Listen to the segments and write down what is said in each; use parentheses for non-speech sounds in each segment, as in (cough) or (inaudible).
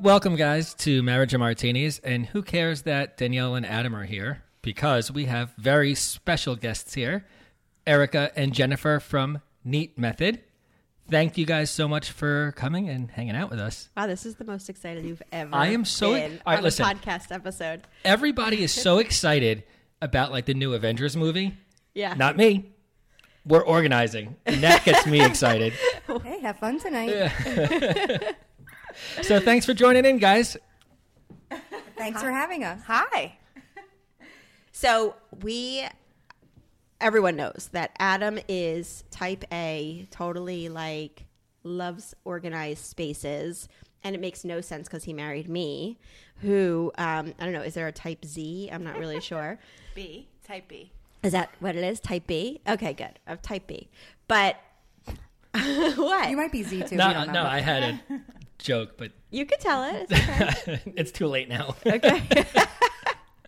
Welcome, guys, to Marriage and Martinis. And who cares that Danielle and Adam are here? Because we have very special guests here Erica and Jennifer from Neat Method. Thank you guys so much for coming and hanging out with us. Wow, this is the most excited you've ever. I am so- been All right, on listen. a podcast episode. Everybody is so (laughs) excited about like the new Avengers movie. Yeah, Not me. We're organizing, and that gets me (laughs) excited. Hey, have fun tonight. (laughs) So thanks for joining in, guys. Thanks for having us. Hi. So we, everyone knows that Adam is Type A, totally like loves organized spaces, and it makes no sense because he married me, who um, I don't know. Is there a Type Z? I'm not really sure. (laughs) B. Type B. Is that what it is? Type B? Okay, good. Of Type B, but (laughs) what? You might be Z too. No, we no, I had a (laughs) joke, but You could tell it. It's okay. (laughs) it's too late now. Okay. (laughs)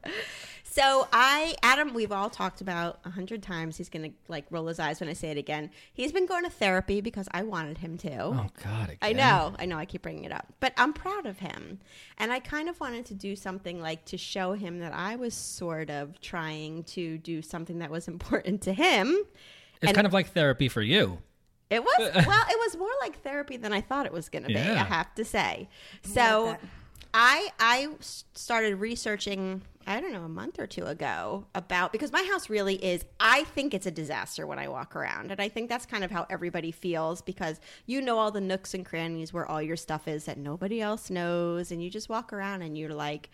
(laughs) so I, Adam, we've all talked about a hundred times. He's gonna like roll his eyes when I say it again. He's been going to therapy because I wanted him to. Oh God! Again. I know, I know. I keep bringing it up, but I'm proud of him, and I kind of wanted to do something like to show him that I was sort of trying to do something that was important to him. It's And- kind of like therapy for you. It was (laughs) well, it was more like therapy than I thought it was going to be. Yeah. I have to say. So, I I I s- started researching. I don't know a month or two ago about because my house really is. I think it's a disaster when I walk around, and I think that's kind of how everybody feels because you know all the nooks and crannies where all your stuff is that nobody else knows, and you just walk around and you're like.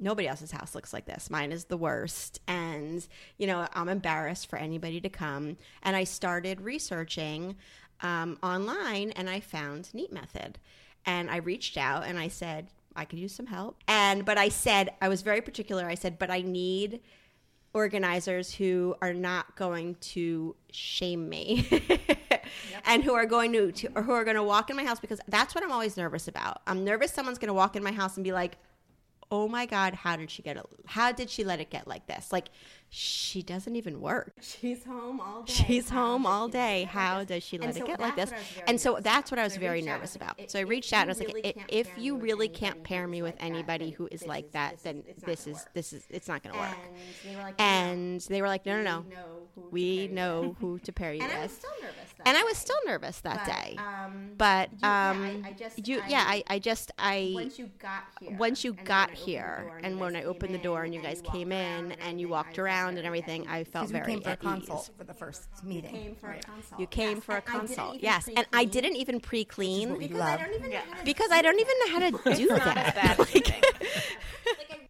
Nobody else's house looks like this. Mine is the worst. And, you know, I'm embarrassed for anybody to come. And I started researching um, online and I found Neat Method. And I reached out and I said, I could use some help. And, but I said, I was very particular. I said, but I need organizers who are not going to shame me (laughs) and who are going to, to or who are going to walk in my house because that's what I'm always nervous about. I'm nervous someone's going to walk in my house and be like, "Oh my god, how did she get it? How did she let it get like this?" Like she doesn't even work. She's home all day. She's home all day. How does she let And it get like this? that's what I was very And so that's what I was very. Nervous about. So I reached out and I was like, if you really can't pair me with anybody who is like that, then this is this is it's not going to work. And they were like, no, And they were like, no, no, we know who to pair you with." who to pair (laughs) you And I was still nervous. That And I day. was still nervous that But, day. Um, But you- yeah, um, I, I just, you, I, yeah, I, I just, I once you got here, once you and got when I opened the here, door and you when guys I opened the door and you guys came in and you walked around very and everything, I felt very came for a at consult ease. for the first meeting. Came for a consult. You came Yes, for a and consult, yes, and I didn't even pre-clean Because love. I don't even know because I don't even know how to do that. bad as you think.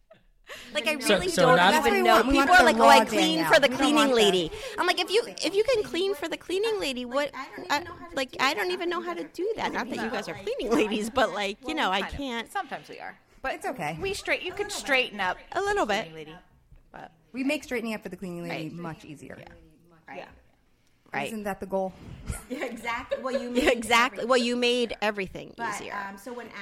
Like I really so don't even know. People are like, "Oh, I clean for the We cleaning lady." I'm like, if you if you can clean for the cleaning lady, what? I don't even I, know how to like I don't even know how to do that. Not that you guys are cleaning ladies, but like you know, I can't Sometimes we are. But It's okay. We straight. You could straighten up a little bit. Lady. But We make straightening up for the cleaning lady much easier. yeah. Right. Isn't that the goal? (laughs) Yeah, exactly. Well, you (laughs) made exactly. Well, you made everything easier.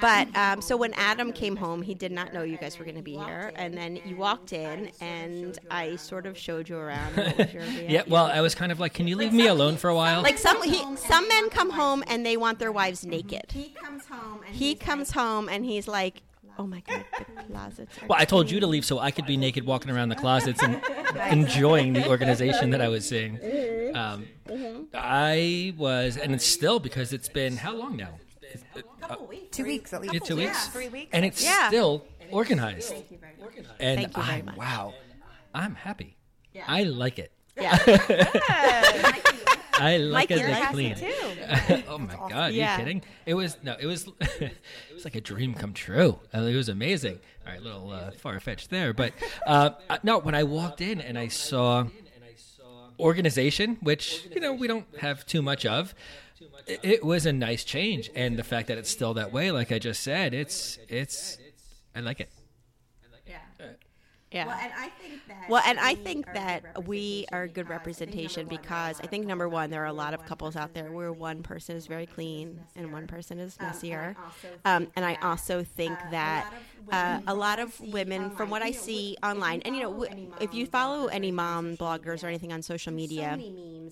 but um, so when Adam came home, he did not know you guys were going to be here, and then you walked in, and I sort of showed you around. (laughs) What was your Yeah, well, I was kind of like, can you leave me alone for a while? Like some he, some men come home and they want their wives naked. He comes home and He comes home and he's like, Oh my god, the closets. Are Well, I told you to leave so I could be naked walking around the closets and enjoying the organization that I was seeing. Um, I was, and it's still because it's been how long now? Uh, Two weeks at least. It's two weeks, Three weeks. and it's Yeah. still organized. And Thank you very I, much. wow, I'm happy. Yeah. I like it. Yeah. (laughs) (laughs) I (laughs) like Mikey it likes that it clean. too. (laughs) oh my god, Yeah. are you kidding? It was no, it was (laughs) it was like a dream come true. Uh, It was amazing. All right, a little uh, far fetched there, but uh, uh, no. When I walked in and I saw organization, which you know we don't have too much of, it, it was a nice change, and the fact that it's still that way, like I just said, it's it's I like it. Yeah. Well, and I think that. Well, and I we think are that good we are good representation because I think number one, there are a lot of couples out there where one person is very clean and one person is messier. Um, and I also think that uh, a lot of women, from what I see online, and you know, w- if you follow any mom bloggers or anything on social media,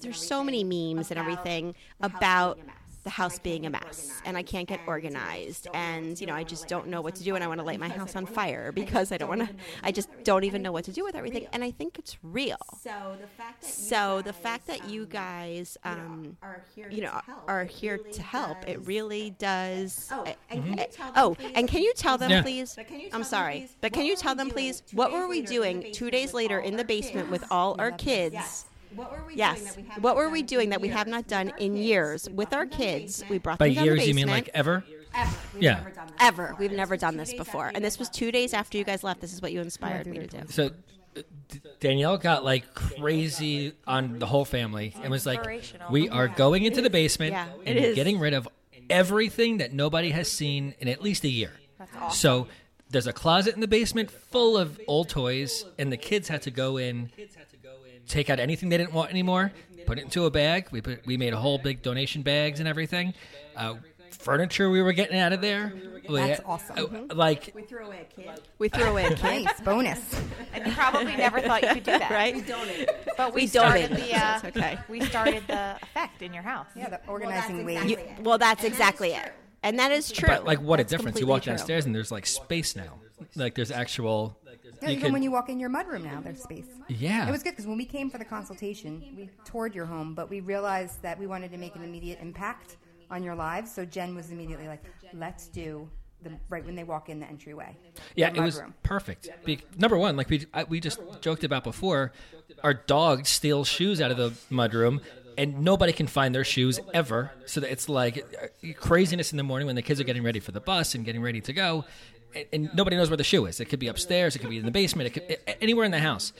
there's so many memes and everything about the house being a mess and I can't get organized and you know I just don't know what to do and I want to light my house on fire because I don't want to I just don't even know what to do with everything and I think it's real. So the fact that you So the guys, fact that you um, guys um are here you know to help, are it here really to help it does- really does Oh, and can you tell them, oh please? and can you tell them Yeah. please? But can you tell I'm sorry but can you tell them please? what were we later in the doing 2 days later in the basement with all our kids? Yes. What were we doing Yes. that we haven't What were done we in doing that we years? have not done With our in kids, years we with brought our them down the kids? basement. We brought By them down the years, you mean basement. like ever? Ever. We've Yeah. never done this Ever. before. We've never done this before. And this was two days after you guys left. This is what you inspired me to do. So D- Danielle got like crazy on the whole family and was like, "We are going into the basement Yeah, and it is. getting rid of everything that nobody has seen in at least a year." Awesome. So there's a closet in the basement full of old toys, and the kids had to go in, take out anything they didn't want anymore, put it into a bag. We put, we made a whole big donation bags and everything. Uh, furniture we were getting out of there. That's had- awesome. uh, Like We threw away a kid. We threw away a kid, Nice (laughs) bonus. And you probably never thought you could do that. right? We donated, but we, We started donated, the uh, so okay. we started the effect in your house. Yeah, the organizing You, wave. well, that's exactly it. And that is true. But like, what a difference! You completely walk true. downstairs and there's like space now. Like there's actual. Yeah, you even could- when you walk in your mudroom now, there's space. yeah, It was good because when we came for the consultation, we toured your home, but we realized that we wanted to make an immediate impact on your lives. So Jen was immediately like, "Let's do the right when they walk in the entryway." Yeah, it was mudroom. perfect. Be- number one, like we I, we just joked about before, our dog steals shoes out of the mudroom, and nobody can find their shoes ever. So it's like uh, craziness in the morning when the kids are getting ready for the bus and getting ready to go, and, and nobody knows where the shoe is. It could be upstairs, it could be in the basement, it could a- anywhere in the house.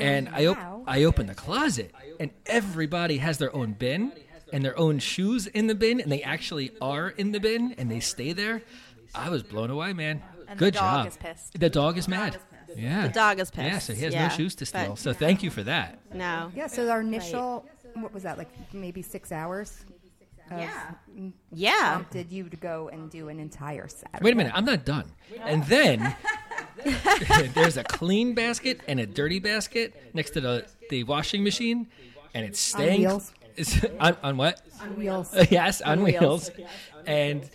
And I op- I open the closet, and everybody has their own bin and their own shoes in the bin, and they actually are in the bin and they stay there. I was blown away, man. And the Good dog job. is pissed. The dog is mad. Yeah. The dog is pissed. Yeah, so he has Yeah, no shoes to steal. but- So thank you for that. No. Yeah. So our initial, what was that? Like maybe six hours. Of- Yeah. Prompted you to go and do an entire Saturday. Wait a minute, I'm not done. And then (laughs) (laughs) there's a clean basket and a dirty basket next to the, the washing machine, and it's staying wheels? (laughs) On, on what? On wheels. yes, on, On wheels. wheels. And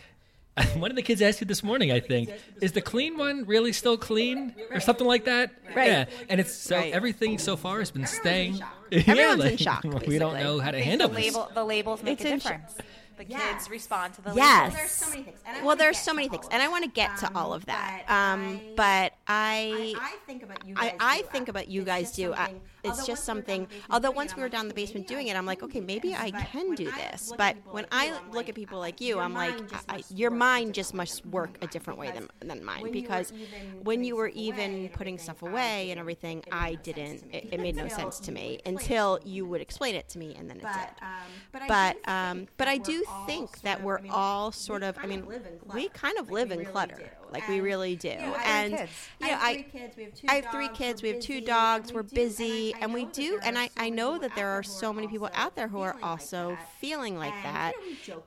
(laughs) one of the kids asked you this morning, I think, is the clean one really still clean or something like that? Right. Yeah. And it's so Right. everything so far has been staying. (laughs) Everyone's yeah, in shock, (laughs) We don't know how to handle the this. label the labels make It's a in sh- difference. The Yes. kids respond to the labels. Yes. labels. There's so many things. And I Well, wanna there's get so to many all things, and I it. want to get to Um, all of that. but Um, but I, I think about you I, guys. I think about you It's guys just do. I, something- it's although just once we were down something. the basement Although doing once it, we I'm were down like, the basement doing it, I'm like, okay, maybe I can do this. But when I look at people like you, I'm like, mind just I, must your mind just must work a different way than, than mine when you were because when you were even putting stuff away and everything, I made no sense didn't. It, it made no (laughs) sense to me until you would explain it to me, and then it did. um, but I but do um, think but that I we're do all think sort that of- we're I mean, all we sort of. I kind mean, of live in we clutter. kind of Like, live we in really clutter. do. Like we really do. you know, I have and. You I know, have I three kids. We have two I have three dogs. kids. We're have two busy. dogs. We We're do- and I busy, we and we do and I, I know that there are so many people out there who are also feeling like that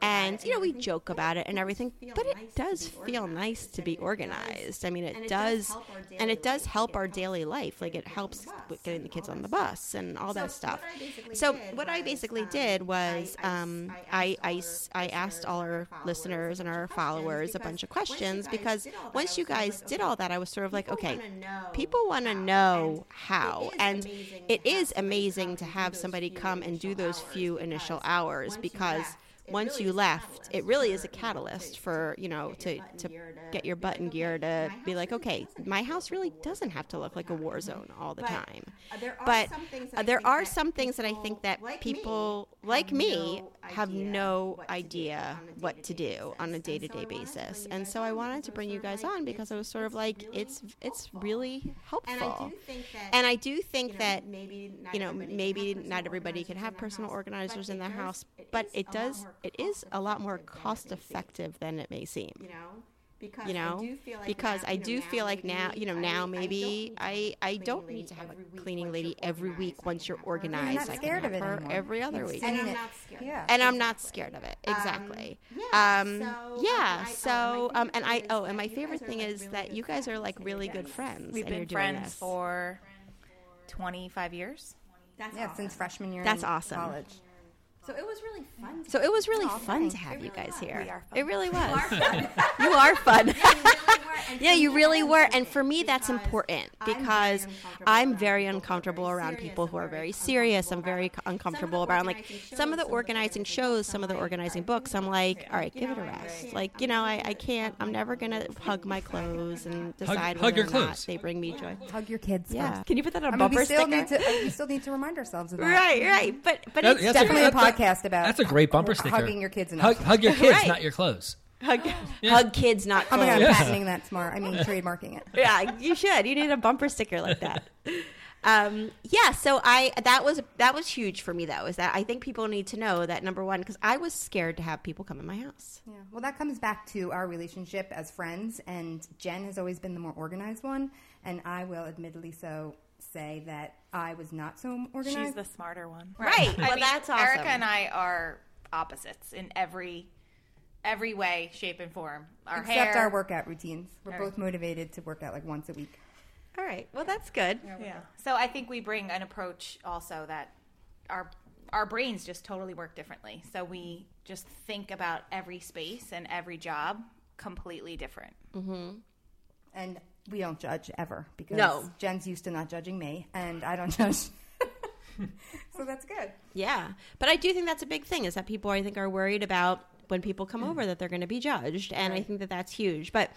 and you know we joke about it and everything but it does feel nice to be organized i mean it does and it does help our daily life like it helps with getting the kids on the bus and all that stuff so what i basically did was um, I, I I asked all our listeners and our followers a bunch of questions because once you guys did all that i was sort of like okay people want to know how and it is amazing to have somebody come and do those few initial hours because once you left it really is a catalyst for you know to to get your butt in gear to be like okay my house really doesn't have to look like a war zone all the time. but uh, there are some things that i think that people like me have no idea what to do on a day-to-day basis. and so i wanted to bring you guys on because i was sort of like it's it's really helpful. and i do think that maybe you know maybe not everybody can have personal organizers in their house but it does it is a lot more cost effective than it may seem. You know because you know because i do feel like now you know now maybe i i don't need to have a cleaning lady every week once you're organized not i can scared have of it her anymore. every other week seen I'm not scared. Yeah. and i'm not scared of it exactly yeah, um so, yeah um, so um and i oh and my favorite thing is that you guys are like really good friends We've been friends for 25 years. That's Yeah, awesome. since freshman year. That's awesome. College. So it was really fun. so it was really Oh, fun thanks. to have It you really guys was. here We are fun. it really was fun. (laughs) you are fun (laughs) Yeah, you really were. And for me, that's important because I'm very people who are uncomfortable around people who are very very serious. I'm very uncomfortable some of the around like some of the organizing shows, some of the organizing books. I'm like, all right, give it a rest. Like, you know, I, I can't, I'm never going to hug my clothes and decide hug whether your or not they bring me joy. Hug your kids. Yeah. first. Can you put that on a I mean, bumper we still sticker? need to. uh, we still need to remind ourselves of that. Right, right. But, but That- it's Definitely a, that- that- podcast about. That's a great bumper sticker. Hugging your kids Hug, hug your (laughs) kids, Right. not your clothes. Hug, (gasps) (gasps) hug kids, not Oh my god. I'm patenting that smart. I mean, (laughs) trademarking it. yeah, you should. You need a bumper sticker like that. Um, yeah, so I that was that was huge for me though. Is that I think people need to know that number one because I was scared to have people come in my house. Yeah. Well, that comes back to our relationship as friends, and Jen has always been the more organized one, and I will admittedly so say that I was not so organized. She's the smarter one. Right. (laughs) I Well, mean, that's awesome. Erica and I are opposites in every every way, shape, and form. Our Except hair, our workout routines. We're both motivated to work out like once a week. All right. Well, that's good. Yeah. So I think we bring an approach also that our our brains just totally work differently. So we just think about every space and every job completely different. Mm-hmm. And we don't judge ever because No. Jen's used to not judging me, and I don't (laughs) judge. (laughs) so that's good. Yeah, but I do think that's a big thing is that people I think are worried about when people come over that they're going to be judged, and I think that that's huge. But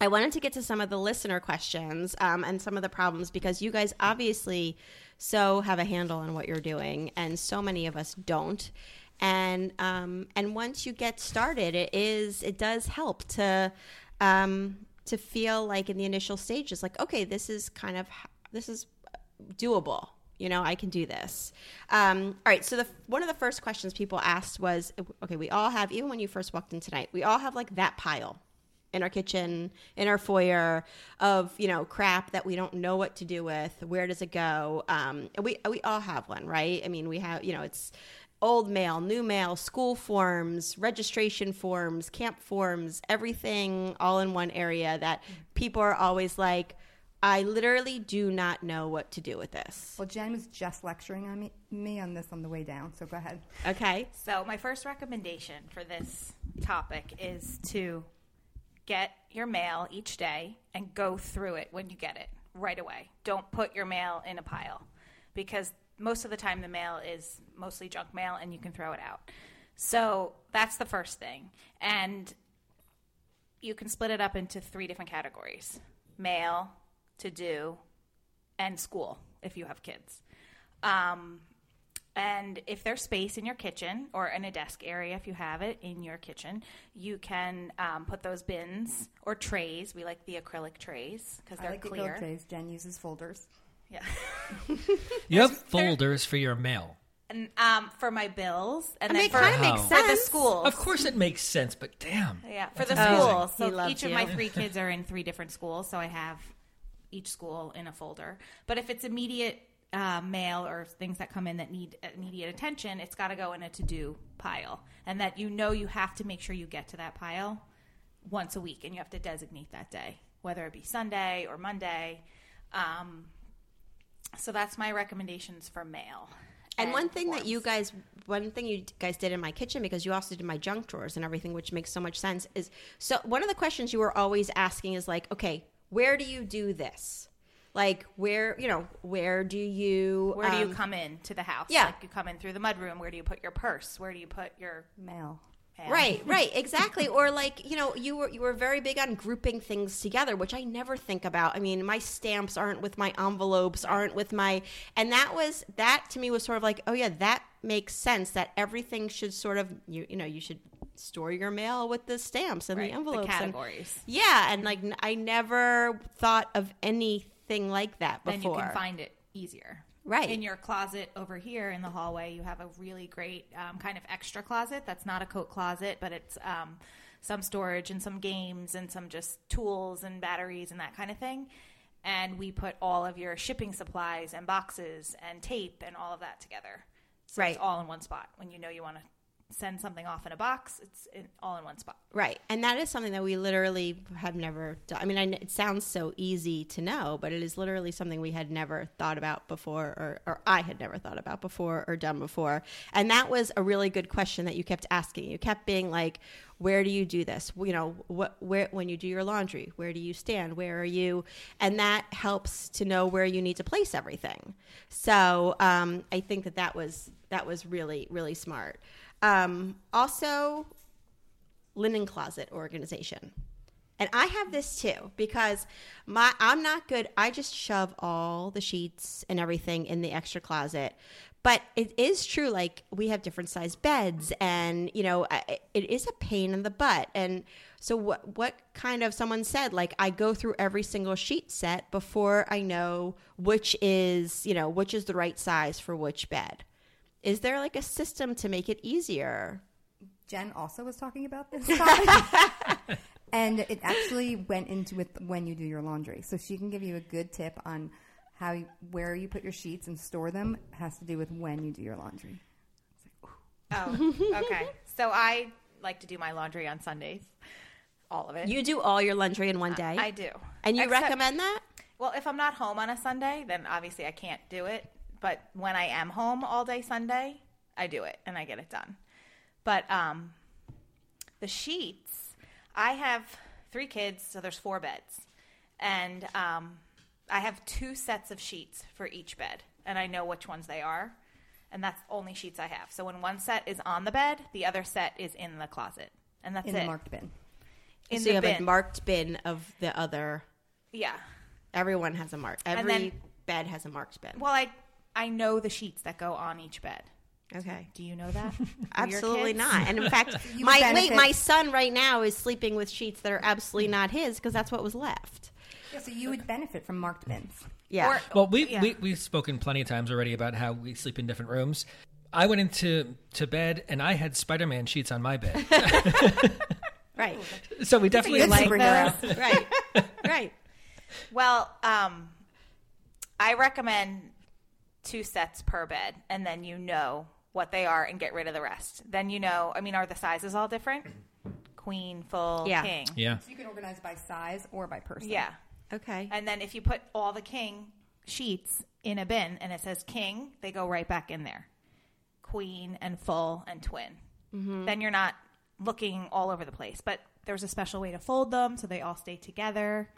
I wanted to get to some of the listener questions um, and some of the problems because you guys obviously so have a handle on what you're doing, and so many of us don't. And um, and once you get started, it is it does help to um, to feel like in the initial stages, like okay, this is kind of this is doable. You know, I can do this. Um, all right. So the one of the first questions people asked was, okay, we all have even when you first walked in tonight, we all have like that pile in our kitchen, in our foyer of you know crap that we don't know what to do with. Where does it go? Um, we we all have one, right? I mean, we have you know it's old mail, new mail, school forms, registration forms, camp forms, everything all in one area that people are always like. I literally do not know what to do with this. Well, Jen was just lecturing on me, me on this on the way down, so go ahead. Okay. So, my first recommendation for this topic is to get your mail each day and go through it when you get it right away. Don't put your mail in a pile because most of the time the mail is mostly junk mail and you can throw it out. So, that's the first thing. And you can split it up into three different categories mail, to do, and school if you have kids. Um, and if there's space in your kitchen or in a desk area, if you have it in your kitchen, you can um, put those bins or trays. We like the acrylic trays because they're like the clear. clear. trays. Jen uses folders. Yeah. (laughs) You have folders for your mail. And um, for my bills, and I then it for, kind of makes Wow. for the sense. schools. Of course, it makes sense, but damn. Yeah, for the That's amazing. schools. So loves each of my three kids are in three different schools, so I have each school in a folder. But if it's immediate uh, mail or things that come in that need immediate attention, it's got to go in a to do pile. And that you know you have to make sure you get to that pile once a week and you have to designate that day, whether it be Sunday or Monday. Um, so that's my recommendations for mail. And one thing that you guys, one thing you guys did in my kitchen because you also did my junk drawers and everything, which makes so much sense, is so one of the questions you were always asking is like, okay, where do you do this? Like where you know where do you Where do you um, come in to the house? yeah. Like you come in through the mudroom. Where do you put your purse? Where do you put your Mail. mail? Right, right, exactly. (laughs) or like you know, you were you were very big on grouping things together, which I never think about. I mean, my stamps aren't with my envelopes, aren't with my, and that was that to me was sort of like, oh yeah, that makes sense. That everything should sort of you you know you should store your mail with the stamps and Right, the the envelopes, and- categories. yeah, and like n- I never thought of anything like that before. Then you can find it easier. Right. In your closet over here in the hallway, you have a really great um, kind of extra closet. That's not a coat closet, but it's um, some storage and some games and some just tools and batteries and that kind of thing. And we put all of your shipping supplies and boxes and tape and all of that together. So Right. it's all in one spot. When you know you want to send something off in a box, it's in, all in one spot. Right. And that is something that we literally have never done. I mean, I, it sounds so easy to know, but it is literally something we had never thought about before, or, or I had never thought about before or done before. And that was a really good question that you kept asking. You kept being like, where do you do this? You know, what, where, when you do your laundry, where do you stand? Where are you? And that helps to know where you need to place everything. So um, I think that that was, that was really, really smart. Um, also, linen closet organization. And I have this too because my I'm not good. I just shove all the sheets and everything in the extra closet. But it is true like we have different size beds and you know it is a pain in the butt. And so what what kind of someone said like I go through every single sheet set before I know which is, you know, which is the right size for which bed. Is there like a system to make it easier? Jen also was talking about this topic. (laughs) and it actually went into with when you do your laundry. So she can give you a good tip on how you, where you put your sheets and store them has to do with when you do your laundry. Oh, okay. so I like to do my laundry on Sundays, all of it. You do all your laundry in one day? I do. And you Except- recommend that? Well, if I'm not home on a Sunday, then obviously I can't do it. But when I am home all day Sunday, I do it and I get it done. But um, the sheets, I have three kids, so there's four beds, and um, I have two sets of sheets for each bed, and I know which ones they are, and that's the only sheets I have. So when one set is on the bed, the other set is in the closet, and that's in it. the marked bin. in so the you have bin. a marked bin of the other. yeah. Everyone has a mark. Every then- bed has a marked bin. Well, I I know the sheets that go on each bed. Okay. Do you know that? (laughs) Absolutely not. And in fact, (laughs) my benefit- wait, my son right now is sleeping with sheets that are absolutely not his because that's what was left. Yeah, so you would benefit from marked bins. Yeah. Or- Well, we, Yeah. we we've spoken plenty of times already about how we sleep in different rooms. I went into to bed and I had Spider Man sheets on my bed, (laughs) right. so we definitely Good like superhero. right. Right. Well, um, I recommend two sets per bed, and then you know what they are and get rid of the rest. Then you know. I mean, are the sizes all different? Queen, full, Yeah. king. Yeah, So you can organize by size or by person. Yeah. Okay. And then if you put all the king sheets in a bin and it says king, they go right back in there. Queen and full and twin. Mm-hmm. Then you're not looking all over the place. But there's a special way to fold them so they all stay together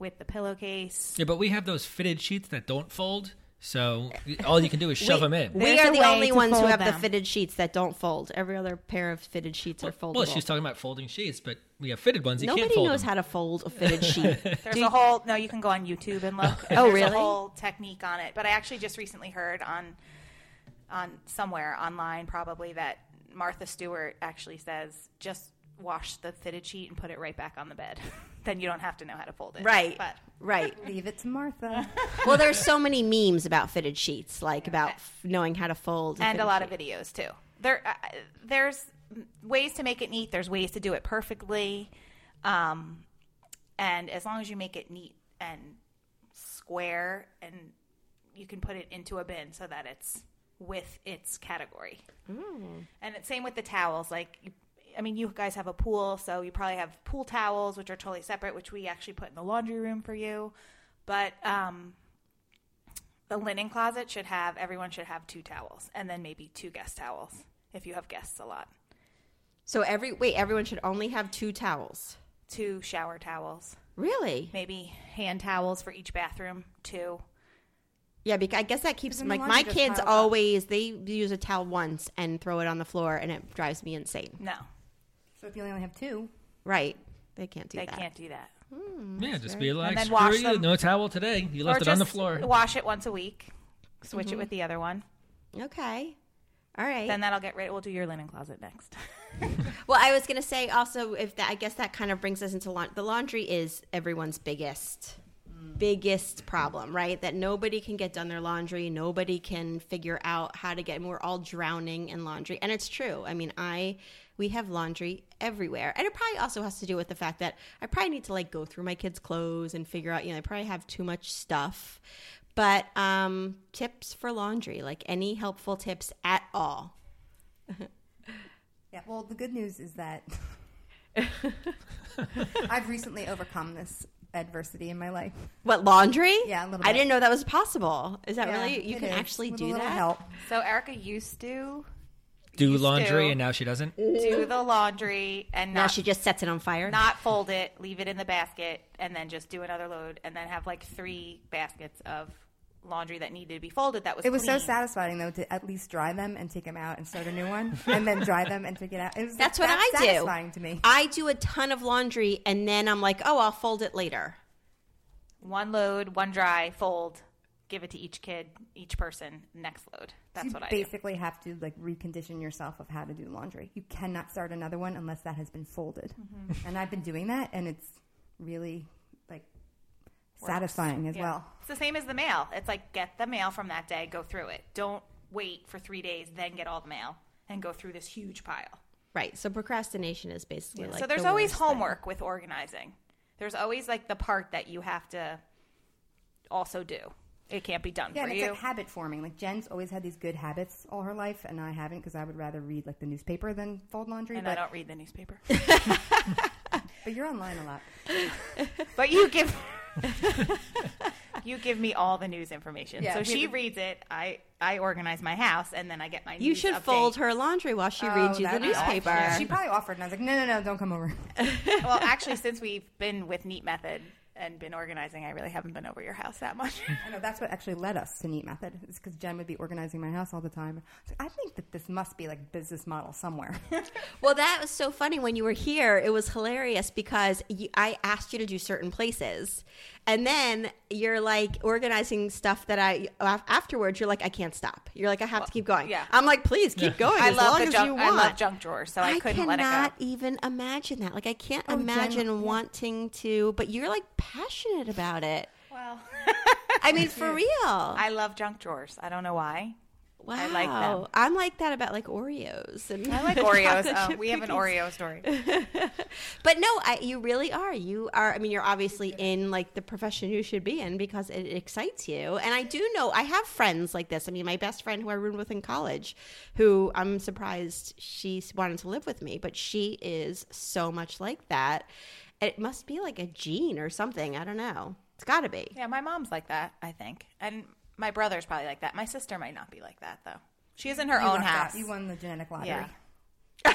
with the pillowcase. yeah, but we have those fitted sheets that don't fold, so all you can do is shove them in. We There's are the only ones who fold have the fitted sheets that don't fold. Every other pair of fitted sheets are foldable. Well, she's talking about folding sheets, but we have fitted ones. You Nobody can't fold knows them. how to fold a fitted sheet. (laughs) There's a whole no. You can go on YouTube and look. and (laughs) Oh, there's really? A whole technique on it. But I actually just recently heard on on somewhere online probably that Martha Stewart actually says just wash the fitted sheet and put it right back on the bed. (laughs) then you don't have to know how to fold it. Right. But Right. (laughs) Leave it to Martha. (laughs) well, there's so many memes about fitted sheets, like about f- knowing how to fold, and a fitted lot sheet. of videos too. There, uh, there's ways to make it neat. There's ways to do it perfectly, um, and as long as you make it neat and square and you can put it into a bin so that it's with its category. And it's same with the towels. Like, you- I mean, you guys have a pool, so you probably have pool towels, which are totally separate, which we actually put in the laundry room for you. But um, the linen closet should have everyone should have two towels, and then maybe two guest towels if you have guests a lot. So every wait, everyone should only have two towels. Two shower towels, Really? maybe hand towels for each bathroom. Two. Yeah, because I guess that keeps Because then the like my kids always they use a towel once and throw it on the floor, and it drives me insane. No, So if you only have two, Right? They can't do that. they that. can't do that. Hmm, yeah, just be like, then screw wash you, them. no towel today. You left or it on the floor. Wash it once a week. Switch it mm-hmm. with the other one. Okay. All right. Then that'll get rid. We'll do your linen closet next. (laughs) (laughs) Well, I was going to say also if that I guess that kind of brings us into laundry. The laundry is everyone's biggest mm. biggest problem, right? That nobody can get done their laundry, nobody can figure out how to get and we're all drowning in laundry. And it's true. I mean, I we have laundry everywhere. And it probably also has to do with the fact that I probably need to like go through my kids' clothes and figure out, you know, I probably have too much stuff. But um tips for laundry, like any helpful tips at all. (laughs) yeah. Well, the good news is that (laughs) I've recently overcome this adversity in my life. What laundry? Yeah, a little I didn't know that was possible. Is that Yeah, really you can is, actually with a do little that? Help. so Erica used to Do laundry, to. and now she doesn't. do the laundry and Now she just sets it on fire. not fold it, leave it in the basket, and then just do another load, and then have like three baskets of laundry that needed to be folded. That was It was so satisfying though to at least dry them and take them out and start a new one, and then dry them and take it out. It was That's what that I do. Satisfying to me. I do a ton of laundry and then I'm like, oh, I'll fold it later. One load, one dry, fold, give it to each kid, each person. Next load. That's you what I do. basically have to like recondition yourself of how to do laundry. You cannot start another one unless that has been folded. Mm-hmm. And I've been doing that, and it's really like satisfying as Yeah. well. It's the same as the mail. It's like get the mail from that day, go through it. Don't wait for three days, then get all the mail and go through this huge pile. Right. So procrastination is basically like so there's the always worst thing. homework with organizing. There's always like the part that you have to also do. It can't be done Yeah, for and it's you. like habit forming. Like Jen's always had these good habits all her life, and I haven't because I would rather read like the newspaper than fold laundry. and I don't read the newspaper. (laughs) but you're online a lot. (laughs) but you give (laughs) you give me all the news information. Yeah, so she have reads it. I I organize my house, and then I get my. News. You news should update. fold her laundry while she oh, reads Oh, you the that'd awesome. newspaper. She probably offered, and I was like, no, no, no, don't come over. well, actually, since we've been with Neat Method and been organizing, I really haven't been over your house that much. (laughs) I know that's what actually led us to Neat Method. It's because Jen would be organizing my house all the time. I, I think that this must be like business model somewhere. (laughs) Well, that was so funny when you were here. It was hilarious because you, I asked you to do certain places, and then you're like organizing stuff that I afterwards. You're like, I can't stop. You're like, I have to keep going. yeah. I'm like, please keep going I as love long the as junk. you I love junk drawers, so I, couldn't let it cannot go. even imagine that. Like, I can't Oh, imagine yeah. wanting to. But you're like passionate about it. Well, I mean, (laughs) for real. I love junk drawers. I don't know why. Wow. I like them. I'm like that about like Oreos. And I like (laughs) Oreos. chocolate Oh, chip we have an. Oreo story. (laughs) But no, I, you really are. You are. I mean, you're obviously in like the profession you should be in because it excites you. And I do know I have friends like this. I mean, my best friend who I roomed with in college, who I'm surprised she wanted to live with me, but she is so much like that. It must be like a gene or something. I don't know. It's got to be. Yeah, my mom's like that, I think. And my brother's probably like that. My sister might not be like that, though. She is in her You own lucked out. house. You won the genetic lottery. Yeah. (laughs)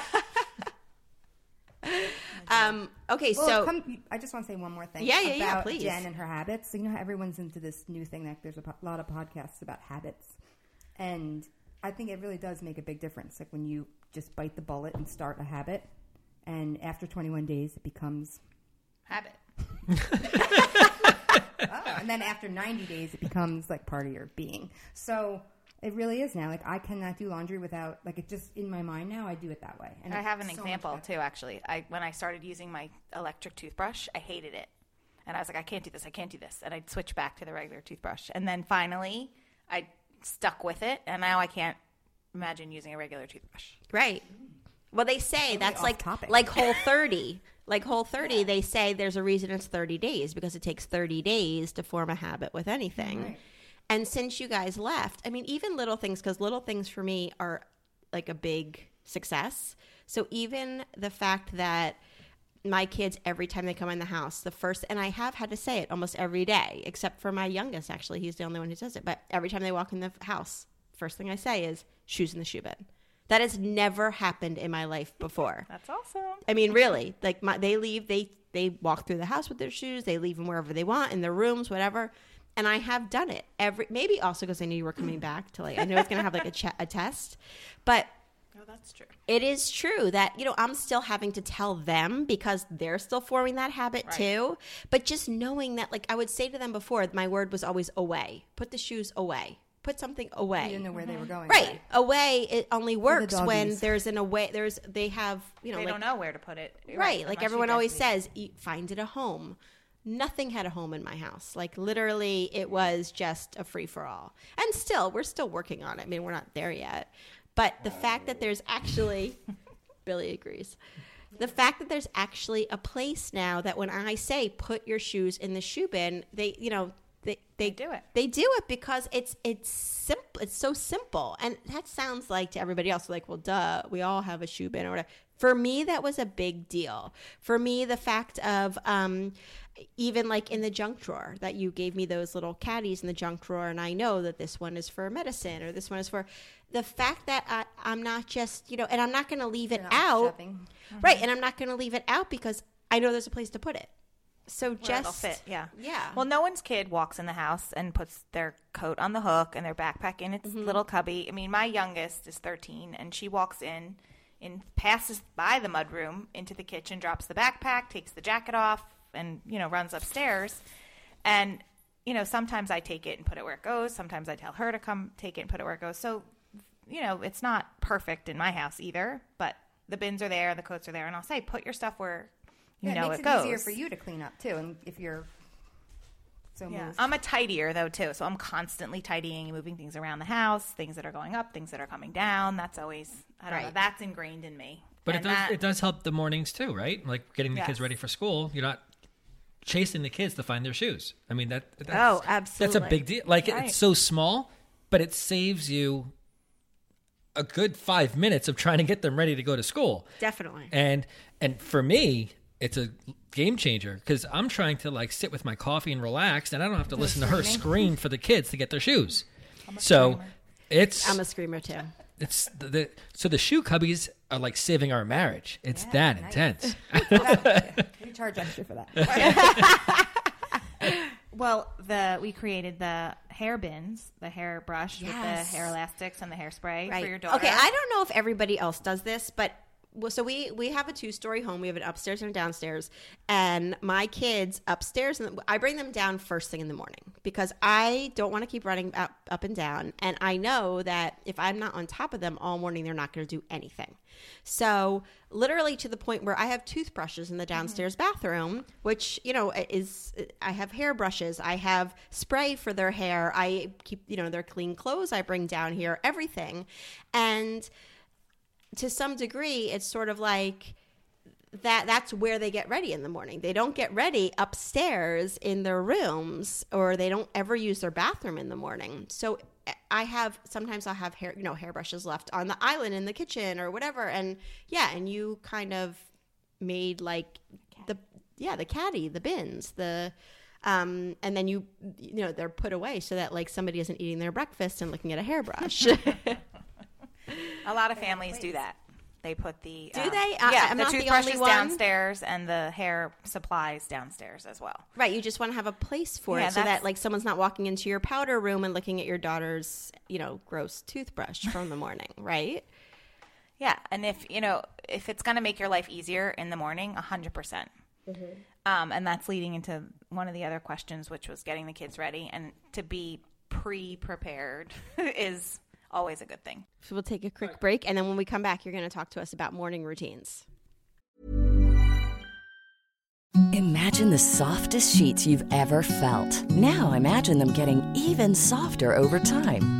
Um. Okay. Well, so come, I just want to say one more thing. Yeah, yeah, yeah, please. Jen and her habits. So you know how everyone's into this new thing that there's a po- lot of podcasts about habits, and I think it really does make a big difference. Like when you just bite the bullet and start a habit, and after 21 days it becomes, Habit. (laughs) oh, and then after 90 days it becomes like part of your being. So. It really is now. Like I cannot do laundry without like it just in my mind now. I do it that way. And I have an so example too. Actually, I when I started using my electric toothbrush, I hated it, and I was like, I can't do this. I can't do this, and I'd switch back to the regular toothbrush. And then finally, I stuck with it, and now I can't imagine using a regular toothbrush. Right. Well, they say that's like topic. like whole 30. Like whole 30, they say there's a reason it's 30 days because it takes 30 days to form a habit with anything. And since you guys left, I mean, even little things, because little things for me are like a big success. So even the fact that my kids, every time they come in the house, the first, and I have had to say it almost every day, except for my youngest, actually. He's the only one who does it. But every time they walk in the house, first thing I say is shoes in the shoe bin. That has never happened in my life before. That's awesome. I mean, really, like my, they leave, they they walk through the house with their shoes. They leave them wherever they want in their rooms, whatever. And I have done it every. Maybe also because I knew you were coming back to like. I know it's gonna have like a ch- a test, but Oh, that's true. it is true that you know I'm still having to tell them because they're still forming that habit too. But just knowing that, like I would say to them before, my word was always away. Put the shoes away. Put something away. You away. didn't know where they were mm-hmm. going. Right. Away it only works when doggies. there's an away there's they have, you know, They like don't know where to put it. right, like everyone always says, you find it a home. Nothing had a home in my house. Like literally it was just a free for all. And still, we're still working on it. I mean, we're not there yet. But the fact that there's actually (laughs) Billy agrees. The fact that there's actually a place now that when I say put your shoes in the shoe bin, they, you know, they they, do it. They do it because it's it's simple. It's so simple, and that sounds like to everybody else like, well, duh, we all have a shoe bin or whatever. For me, that was a big deal. For me, the fact of um, even like in the junk drawer that you gave me those little caddies in the junk drawer, and I know that this one is for medicine or this one is for the fact that I, I'm not just you know, and I'm not going to leave it out. Right, and I'm not going to leave it out because I know there's a place to put it. So just fit. Yeah. yeah. Well, no one's kid walks in the house and puts their coat on the hook and their backpack in its Mm-hmm. little cubby. I mean, my youngest is 13, and she walks in and passes by the mudroom into the kitchen, drops the backpack, takes the jacket off, and you know runs upstairs. And you know, sometimes I take it and put it where it goes. Sometimes I tell her to come take it and put it where it goes. So, you know, it's not perfect in my house either, but the bins are there, the coats are there, and I'll say, put your stuff where you Yeah, know it makes it it, goes. easier for you to clean up too, and if you're so Yeah. moved. I'm a tidier though too, so I'm constantly tidying and moving things around the house, things that are going up, things that are coming down. That's always I don't know. That's ingrained in me. But it does that- it does help the mornings too, right? Like getting the kids ready for school. You're not chasing the kids to find their shoes. I mean that that's, Oh, That's a big deal. Like Right. it's so small, but it saves you a good 5 minutes of trying to get them ready to go to school. Definitely. And and for me, it's a game changer cuz I'm trying to like sit with my coffee and relax and I don't have to listen to her scream for the kids to get their shoes. So it's I'm a screamer too. it's the, the so the shoe cubbies are like saving our marriage. It's that intense. (laughs) we charge extra for that. (laughs) well, the we created the hair bins, the hair brush with the hair elastics and the hairspray Right. for your daughter. Okay, I don't know if everybody else does this, but well, so we we have a two story home. We have an upstairs and a downstairs, and my kids upstairs, and I bring them down first thing in the morning because I don't want to keep running up up and down, and I know that if I'm not on top of them all morning, they're not going to do anything. So literally to the point where I have toothbrushes in the mm-hmm. downstairs bathroom, which you know is I have hairbrushes, I have spray for their hair, I keep you know their clean clothes I bring down here, everything, and to some degree, it's sort of like that that's where they get ready in the morning. They don't get ready upstairs in their rooms or they don't ever use their bathroom in the morning. So I have sometimes I'll have hair, you know, hairbrushes left on the island in the kitchen or whatever and yeah, and you kind of made like the yeah, the caddy, the bins, the um, and then you you know they're put away so that like somebody isn't eating their breakfast and looking at a hairbrush. (laughs) A lot of families do that. They put the Do um, they? I- yeah, I'm the not the toothbrushes only one. downstairs and the hair supplies downstairs as well. Right, you just want to have a place for Yeah, it so that like someone's not walking into your powder room and looking at your daughter's, you know, gross toothbrush from the morning, right? Yeah, and if you know if it's going to make your life easier in the morning, hundred percent. Um, and that's leading into one of the other questions, which was getting the kids ready and to be pre-prepared (laughs) is always a good thing. So we'll take a quick break and then when we come back you're going to talk to us about morning routines. Imagine the softest sheets you've ever felt. Now imagine them getting even softer over time.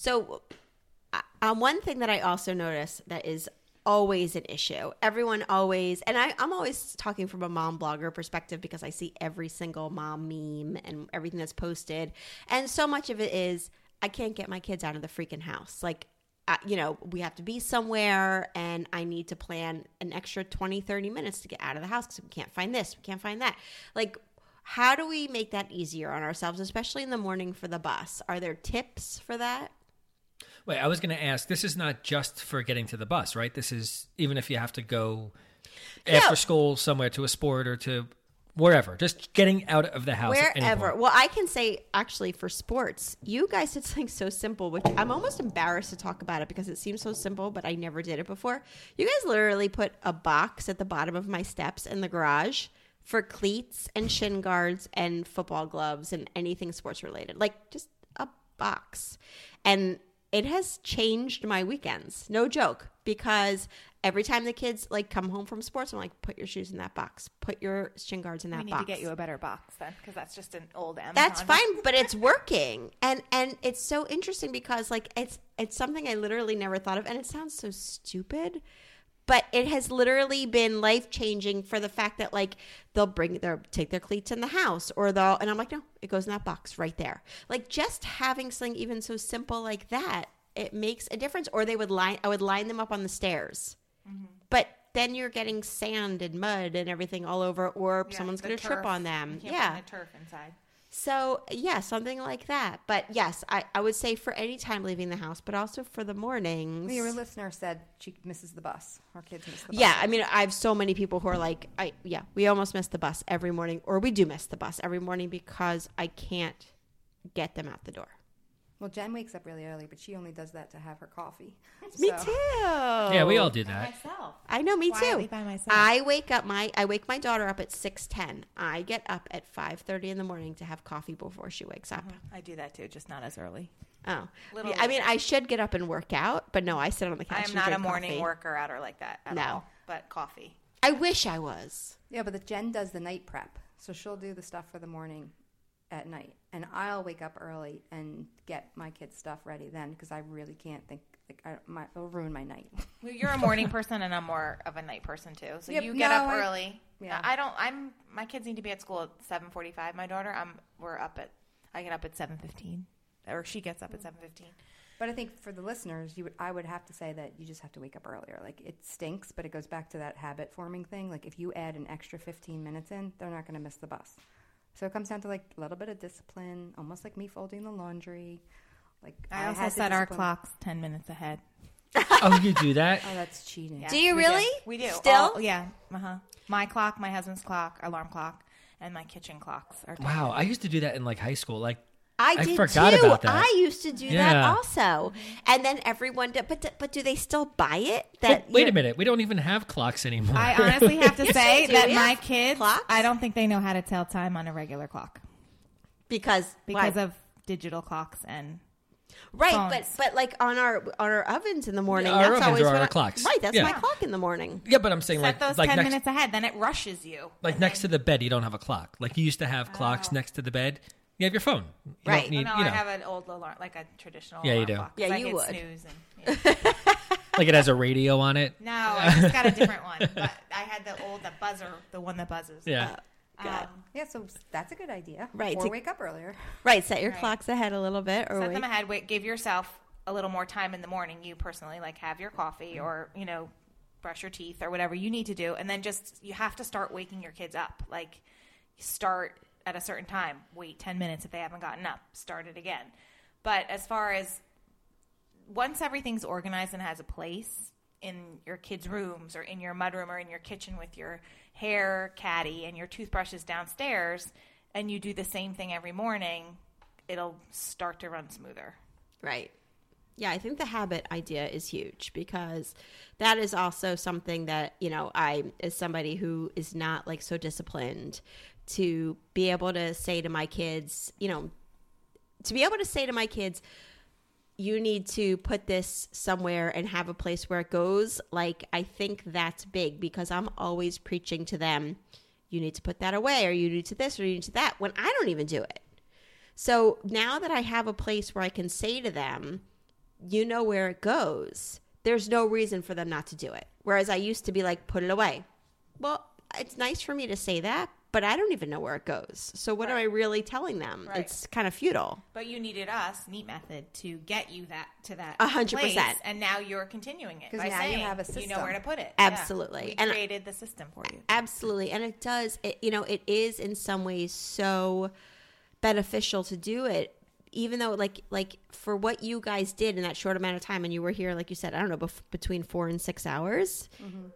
So, uh, um, one thing that I also notice that is always an issue. Everyone always, and I, I'm always talking from a mom blogger perspective because I see every single mom meme and everything that's posted. And so much of it is, I can't get my kids out of the freaking house. Like, uh, you know, we have to be somewhere and I need to plan an extra 20, 30 minutes to get out of the house because we can't find this, we can't find that. Like, how do we make that easier on ourselves, especially in the morning for the bus? Are there tips for that? Wait, I was going to ask. This is not just for getting to the bus, right? This is even if you have to go after school somewhere to a sport or to wherever, just getting out of the house. wherever. Well, I can say actually for sports, you guys did (laughs) something so simple, which I'm almost embarrassed to talk about it because it seems so simple, but I never did it before. You guys literally put a box at the bottom of my steps in the garage for cleats and shin guards and football gloves and anything sports related, like just a box, and it has changed my weekends. No joke, because every time the kids like come home from sports, I'm like, put your shoes in that box, put your shin guards in that box. We need box. to get you a better box then, because that's just an old Amazon. That's fine, but it's (laughs) working, and and it's so interesting because like it's it's something I literally never thought of, and it sounds so stupid, but it has literally been life changing for the fact that like they'll bring their take their cleats in the house, or they'll and I'm like, no, it goes in that box right there. Like just having something even so simple like that, it makes a difference. Or they would line, I would line them up on the stairs, mm-hmm. but. Then you're getting sand and mud and everything all over, or Yeah, someone's going to trip on them. Yeah, the turf inside. So yeah, something like that. But yes, I, I would say for any time leaving the house, but also for the mornings. Your listener said she misses the bus. Our kids miss the bus. Yeah, I mean, I have so many people who are like, I yeah, we almost miss the bus every morning, or we do miss the bus every morning because I can't get them out the door. Well, Jen wakes up really early, but she only does that to have her coffee. (laughs) Me So- too. yeah, we all do that. Myself. I know, me Quietly too. by myself. I wake up my I wake my daughter up at six ten. I get up at five thirty in the morning to have coffee before she wakes up. Uh-huh. I do that too, just not as early. Oh, Little Yeah, I mean. I should get up and work out, but no, I sit on the couch. I am and not a drink morning coffee. worker outer like that at No. all. But coffee. I wish I was. Yeah, but the Jen does the night prep, so she'll do the stuff for the morning at night, and I'll wake up early and get my kids' stuff ready then because I really can't think. Like, I, my, it'll ruin my night. (laughs) Well, You're a morning person, and I'm more of a night person too. So Yep, you get no, up I- early. yeah. I don't. I'm. My kids need to be at school at 7:45. My daughter, I'm. We're up at. I get up at 7:15, or she gets up at 7:15. But I think for the listeners, you would, I would have to say that you just have to wake up earlier. Like it stinks, but it goes back to that habit forming thing. Like if you add an extra 15 minutes in, they're not going to miss the bus. So it comes down to like a little bit of discipline, almost like me folding the laundry. Like I also had the set our clocks 10 minutes ahead. (laughs) oh, you do that? Oh, that's cheating. Yeah, Do you we really? We do. Still? All- yeah. Uh huh. My clock, my husband's clock, alarm clock, and my kitchen clocks are. 10 Wow, I used to do that in like high school. Like I I did forgot too. about that. I used to do that also, and then everyone. Did, but but do they still buy it? That But wait a minute, we don't even have clocks anymore. I honestly have to (laughs) say that We my kids, clocks. I don't think they know how to tell time on a regular clock because because why? of digital clocks and right. phones. But but like on our on our ovens in the morning, Yeah, our that's ovens always are when our I- clocks. Right, that's Yeah. my clock in the morning. yeah, but I'm saying set like those like 10 next minutes ahead. Then it rushes you. like next to the bed, you don't have a clock. Like you used to have clocks oh. next to the bed. You have your phone. You Right. need- no, you know, I have an old alarm, like a traditional Yeah, you do. clock. 'cause Yeah, you hit would. snooze and, (laughs) yeah. like it has a radio on it. No, I just got a different one. But I had the old, the buzzer, the one that buzzes. Yeah. Um, Yeah, so that's a good idea. Right, Or to- wake up earlier. Right, set your Right. clocks ahead a little bit, or set wait. them ahead. Wait, give yourself a little more time in the morning. You personally, like, have your coffee or you know, brush your teeth or whatever you need to do, and then just you have to start waking your kids up. Like, start at a certain time. Wait ten minutes if they haven't gotten up. Start it again. But as far as once everything's organized and has a place in your kids' rooms or in your mudroom or in your kitchen with your hair caddy and your toothbrushes downstairs, and you do the same thing every morning, it'll start to run smoother. Right. Yeah, I think the habit idea is huge because that is also something that, you know, I, as somebody who is not like so disciplined, to be able to say to my kids, you know, to be able to say to my kids, you need to put this somewhere and have a place where it goes. Like, I think that's big because I'm always preaching to them, you need to put that away, or you need to this, or you need to that, when I don't even do it. So now that I have a place where I can say to them, you know where it goes, there's no reason for them not to do it. Whereas I used to be like, put it away. Well, it's nice for me to say that, but I don't even know where it goes. So what am I really telling them? Right. It's kind of futile. But you needed us, Neat Method, to get you that to that A hundred percent, and now you're continuing it 'Cause by now you have a system. you know where to put it. Yeah. Absolutely. we And- created the system for you. Absolutely. And it does, it, you know, it is in some ways so beneficial to do it. Even though, like, like for what you guys did in that short amount of time, and you were here, like you said, I don't know, bef- between four and six hours, mm-hmm.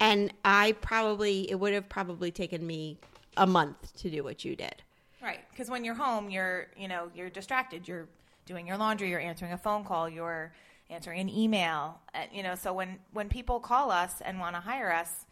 and I probably it would have probably taken me a month to do what you did. Right, because when you're home, you're you know you're distracted. You're doing your laundry. You're answering a phone call. You're answering an email. Uh, you know, so when when people call us and want to hire us,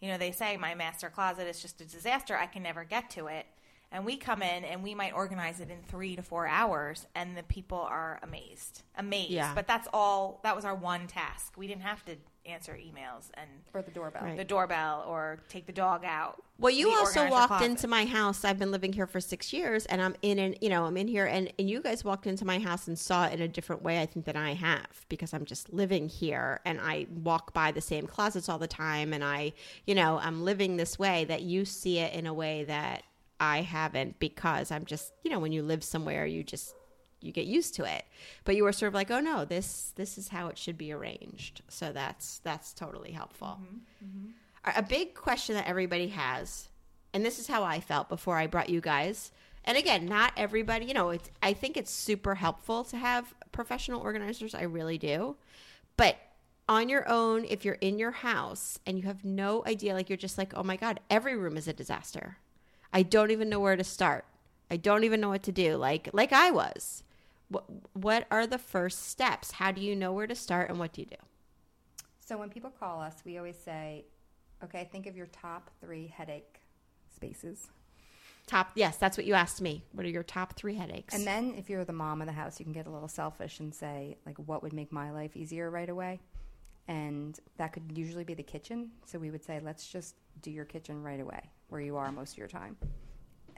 you know, they say my master closet is just a disaster. I can never get to it. And we come in and we might organize it in three to four hours, and the people are amazed, amazed. Yeah. But that's all. That was our one task. We didn't have to answer emails and Or the doorbell. Right. the doorbell or take the dog out. Well, you also walked into my house. I've been living here for six years, and I'm in and you know I'm in here, and and you guys walked into my house and saw it in a different way, I think, than I have because I'm just living here, and I walk by the same closets all the time, and I, you know, I'm living this way that you see it in a way that I haven't because I'm just, you know, when you live somewhere, you just you get used to it but you were sort of like oh no this this is how it should be arranged so that's that's totally helpful mm-hmm. Mm-hmm. a a big question that everybody has, and this is how I felt before I brought you guys. And again, not everybody, you know, it's, I think it's super helpful to have professional organizers. I really do. But on your own, if you're in your house and you have no idea, like you're just like, oh my God, every room is a disaster. I don't even know where to start. I don't even know what to do. Like, like I was. What, what are the first steps? How do you know where to start and what do you do? So when people call us, we always say, okay, think of your top three headache spaces. Top, yes, that's what you asked me. What are your top three headaches? And then if you're the mom of the house, you can get a little selfish and say, like, what would make my life easier right away? And that could usually be the kitchen. So we would say, let's just do your kitchen right away, where you are most of your time.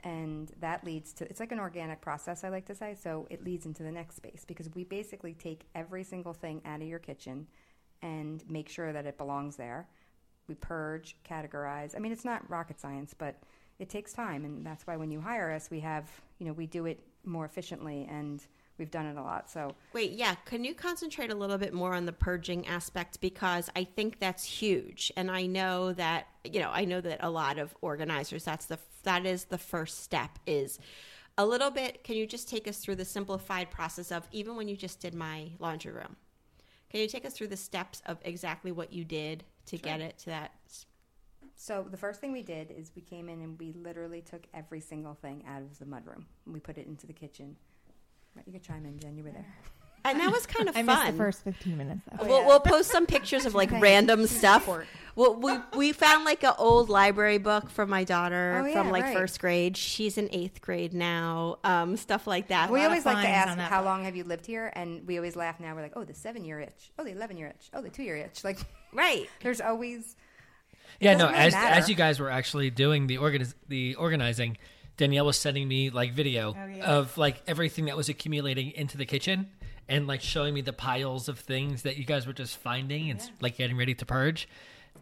And that leads to, it's like an organic process, I like to say. So it leads into the next space because we basically take every single thing out of your kitchen and make sure that it belongs there. We purge, categorize. I mean, it's not rocket science, but it takes time. And that's why when you hire us, we have, you know, we do it more efficiently and we've done it a lot. So Wait, yeah. Can you concentrate a little bit more on the purging aspect because I think that's huge, and I know that you know I know that a lot of organizers that's the that is the first step is a little bit. Can you just take us through the simplified process of even when you just did my laundry room? Can you take us through the steps of exactly what you did to get it to that? So the first thing we did is we came in and we literally took every single thing out of the mudroom. And we put it into the kitchen. Right, you could chime in, Jen. You were there. And that was kind of (laughs) I fun. missed the first 15 minutes though. We'll, we'll post some pictures of like (laughs) random stuff. Well, we we found like an old library book from my daughter Oh, yeah, from like right. first grade. She's in eighth grade now. Um, stuff like that. We always like to ask, how book. long have you lived here? And we always laugh now. We're like, oh, the seven year itch. Oh, the 11 year itch. Oh, the two year itch. Like, (laughs) right. there's always. Yeah, no. really As matter. as you guys were actually doing the organiz- the organizing, Danielle was sending me like video Oh, of like everything that was accumulating into the kitchen and like showing me the piles of things that you guys were just finding and like getting ready to purge.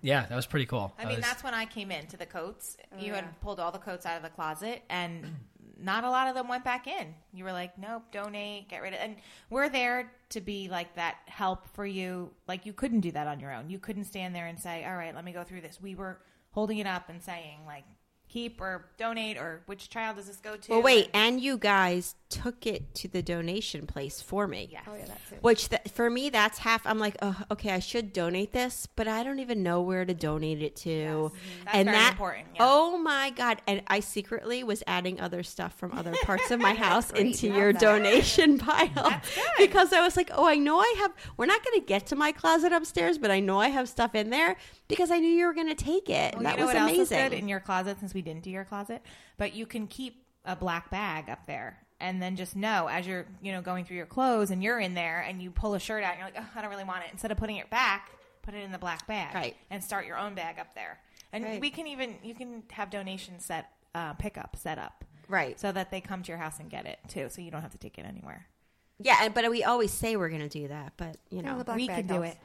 Yeah, that was pretty cool. I That mean, was- that's when I came into the coats. Oh, you yeah. had pulled all the coats out of the closet, and not a lot of them went back in. You were like, nope, donate, get rid of And we're there to be like that help for you. Like, you couldn't do that on your own. You couldn't stand there and say, all right, let me go through this. We were holding it up and saying, like, keep or donate, or which child does this go to? Well, wait, and you guys took it to the donation place for me. Yes. Oh yeah, that's it. Which th- for me, that's half. I'm like, oh, okay, I should donate this, but I don't even know where to donate it to. Mm-hmm. That's and very that, important, yeah. oh my god! And I secretly was adding other stuff from other parts of my (laughs) house into your that. donation (laughs) pile because I was like, oh, I know I have. We're not going to get to my closet upstairs, but I know I have stuff in there because I knew you were going to take it. Well, that you know was what amazing. else is good in your closet since we didn't do your closet, but you can keep a black bag up there. And then just know as you're, you know, going through your clothes and you're in there and you pull a shirt out and you're like, oh, I don't really want it. Instead of putting it back, put it in the black bag. Right. And start your own bag up there. And Right. we can even, you can have donations set, uh, pickup set up. Right. So that they come to your house and get it too. So you don't have to take it anywhere. yeah, and- but we always say we're going to do that, but you know, No, the black we bag can do it.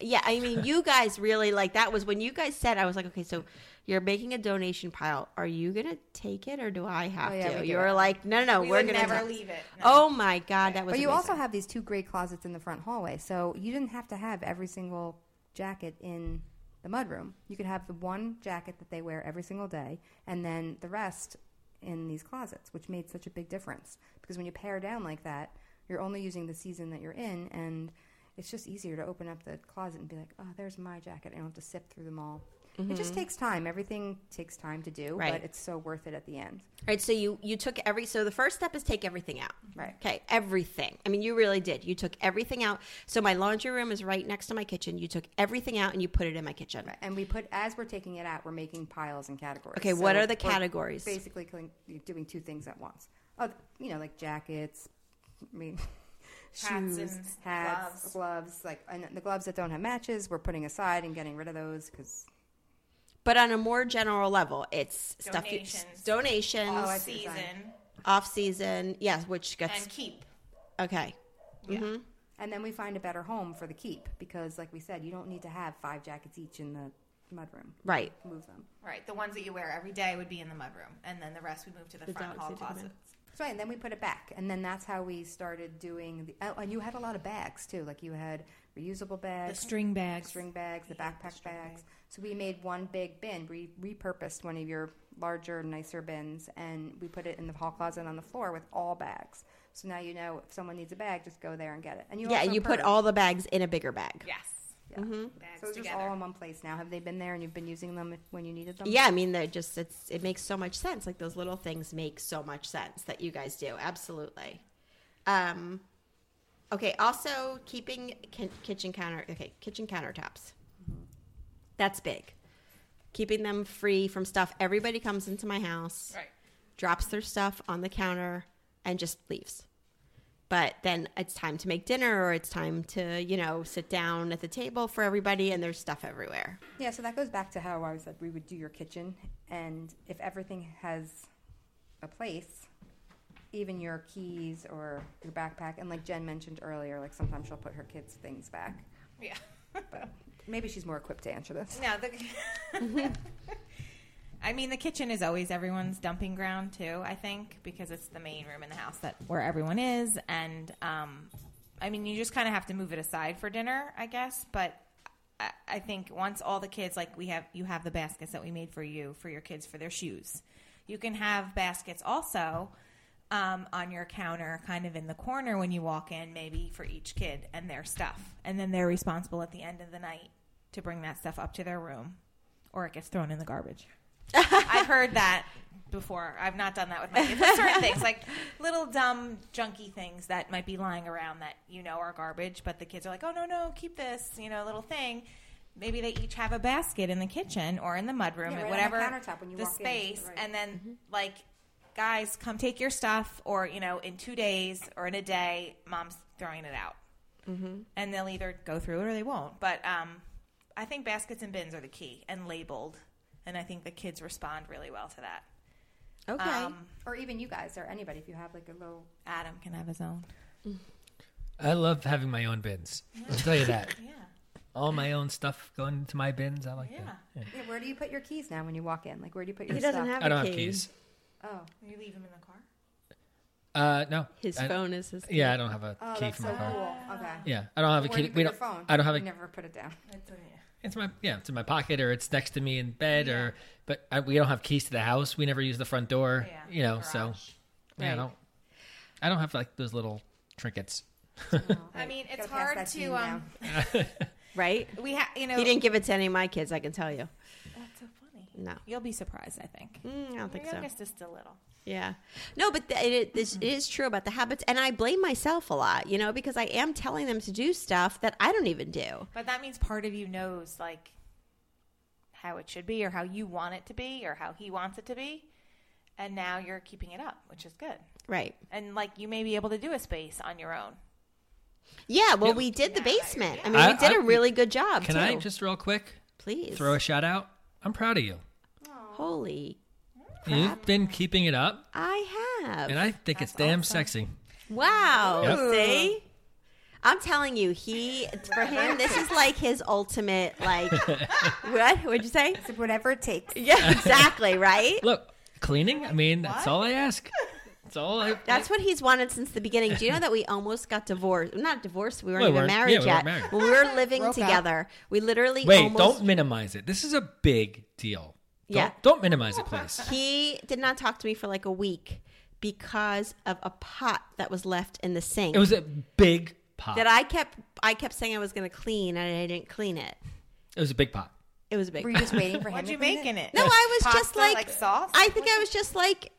Yeah, I mean, you guys really like that was when you guys said I was like, okay, so you're making a donation pile. Are you gonna take it or do I have Oh, yeah, to? You were like, no, no, no, We we're gonna never leave it. No. Oh my god, that was. But you amazing. also have these two great closets in the front hallway, so you didn't have to have every single jacket in the mudroom. You could have the one jacket that they wear every single day, and then the rest in these closets, which made such a big difference. Because when you pare down like that, you're only using the season that you're in, and it's just easier to open up the closet and be like, "Oh, there's my jacket." I don't have to sift through them all. It just mm-hmm. takes time. Everything takes time to do, Right. but it's so worth it at the end. right. So you you took every. So the first step is take everything out. Right. Okay, everything. I mean, you really did. You took everything out. So my laundry room is right next to my kitchen. You took everything out and you put it in my kitchen. Right. And we put as we're taking it out, we're making piles and categories. Okay, what are the categories? Basically, doing two things at once. Oh, you know, like jackets. I mean, (laughs) Hats shoes, hats, gloves. gloves. Like and the gloves that don't have matches, we're putting aside and getting rid of those because But on a more general level, it's stuff. You, Donations. donations. Oh, I see what you're season off season. Yes, which gets and keep. okay. Yeah. Mm-hmm. and then we find a better home for the keep because, like we said, you don't need to have five jackets each in the mudroom. Right. Move them. Right. The ones that you wear every day would be in the mudroom, and then the rest we move to the, The front hall need to come in. closet. That's right, and then we put it back, and then that's how we started doing. The, oh, and you had a lot of bags too, like you had reusable The bags, string bags. string bags, the Yeah, backpack the string bags. So we made one big bin, we repurposed one of your larger, nicer bins, and we put it in the hall closet on the floor with all bags. So now you know if someone needs a bag, just go there and get it. And you Yeah, also and you put all the bags in a bigger bag. Yes. Yeah. Mm-hmm. Bags So it's just all in one place now. Have they been there and you've been using them when you needed them? Yeah, I mean, they're just it's it makes so much sense. Like those little things make so much sense that you guys do. Absolutely. Um, okay. Also, keeping ki- kitchen counter. Okay, kitchen countertops. That's big. Keeping them free from stuff. Everybody comes into my house, Right. drops their stuff on the counter, and just leaves. But then it's time to make dinner, or it's time to you know sit down at the table for everybody, and there's stuff everywhere. Yeah, so that goes back to how I said we would do your kitchen, and if everything has a place, even your keys or your backpack, and like Jen mentioned earlier, like sometimes she'll put her kids' things back, Yeah. but maybe she's more equipped to answer this. No, the. (laughs) I mean, the kitchen is always everyone's dumping ground too. I think because it's the main room in the house that where everyone is, and um, I mean, you just kind of have to move it aside for dinner, I guess. But I, I think once all the kids, like we have, you have the baskets that we made for you for your kids for their shoes. You can have baskets also um, on your counter, kind of in the corner when you walk in, maybe for each kid and their stuff, and then they're responsible at the end of the night to bring that stuff up to their room, or it gets thrown in the garbage. I've heard that before. I've not done that with my kids. But certain things, like little dumb, junky things that might be lying around that you know are garbage, but the kids are like, "Oh no, no, keep this," you know, little thing. Maybe they each have a basket in the kitchen or in the mudroom, Yeah, right on the whatever countertop when you the walk in. space, Right. and then like, guys, come take your stuff, or you know, in two days or in a day, mom's throwing it out, mm-hmm. and they'll either go through it or they won't. But um, I think baskets and bins are the key and labeled, and I think the kids respond really well to that. Okay. Um, Or even you guys, or anybody, if you have like a little. Adam can have his own. I love having my own bins. I'll tell you that. (laughs) Yeah, All my own stuff going into my bins. I like yeah. that. Yeah. Yeah, where do you put your keys now when you walk in? Like, where do you put your keys? he doesn't have. I don't a have key. keys. Oh, You leave him in the car. Uh, no. His I- phone is his. Key. Yeah, I don't have a oh, key that's for so my car. cool. Okay. Yeah, I don't have a Where do key. you put We don't. phone? I don't have a. You never put it down. It's my yeah, it's in my pocket or it's next to me in bed or. But I, we don't have keys to the house. We never use the front door. Yeah, you know, so garage. yeah, I don't. I don't have like those little trinkets. (laughs) I mean, it's hard to um. (laughs) Right? We have you know. He didn't give it to any of my kids, I can tell you. That's so funny. No. You'll be surprised. I think. Mm, I don't think Your so. youngest is still little. Yeah. No, but the, it, it, it is true about the habits. And I blame myself a lot, you know, because I am telling them to do stuff that I don't even do. But that means part of you knows like how it should be or how you want it to be or how he wants it to be. And now you're keeping it up, which is good. Right. And like you may be able to do a space on your own. Yeah. Well, Yeah. we did the Yeah, basement. I mean, I- we did a I- really good job, Can too. I just real quick Please. throw a shout out? I'm proud of you. Holy. You've been keeping it up, I have. and I think it's damn sexy. wow. Yep. See? I'm telling you, he, for him, this is like his ultimate, like, (laughs) what? What'd you say? So whatever it takes. Yeah, exactly, right? Look, cleaning. I mean, that's all I ask. That's all I. That's what he's wanted since the beginning. Do you know that we almost got divorced? Not divorced. We weren't Well, even weren't- married yeah, we yet. weren't married. When we were living Broke up. together, we literally Wait, almost. don't minimize it. This is a big deal. Don't, Yeah. Don't minimize it, please. He did not talk to me for like a week because of a pot that was left in the sink It was a big pot. that I kept. I kept saying I was going to clean, and I didn't clean it. it was a big pot. It was a big. Were you just waiting for (laughs) him What'd you clean make in it? no, I was Pasta, just like, like sauce? I think I was just like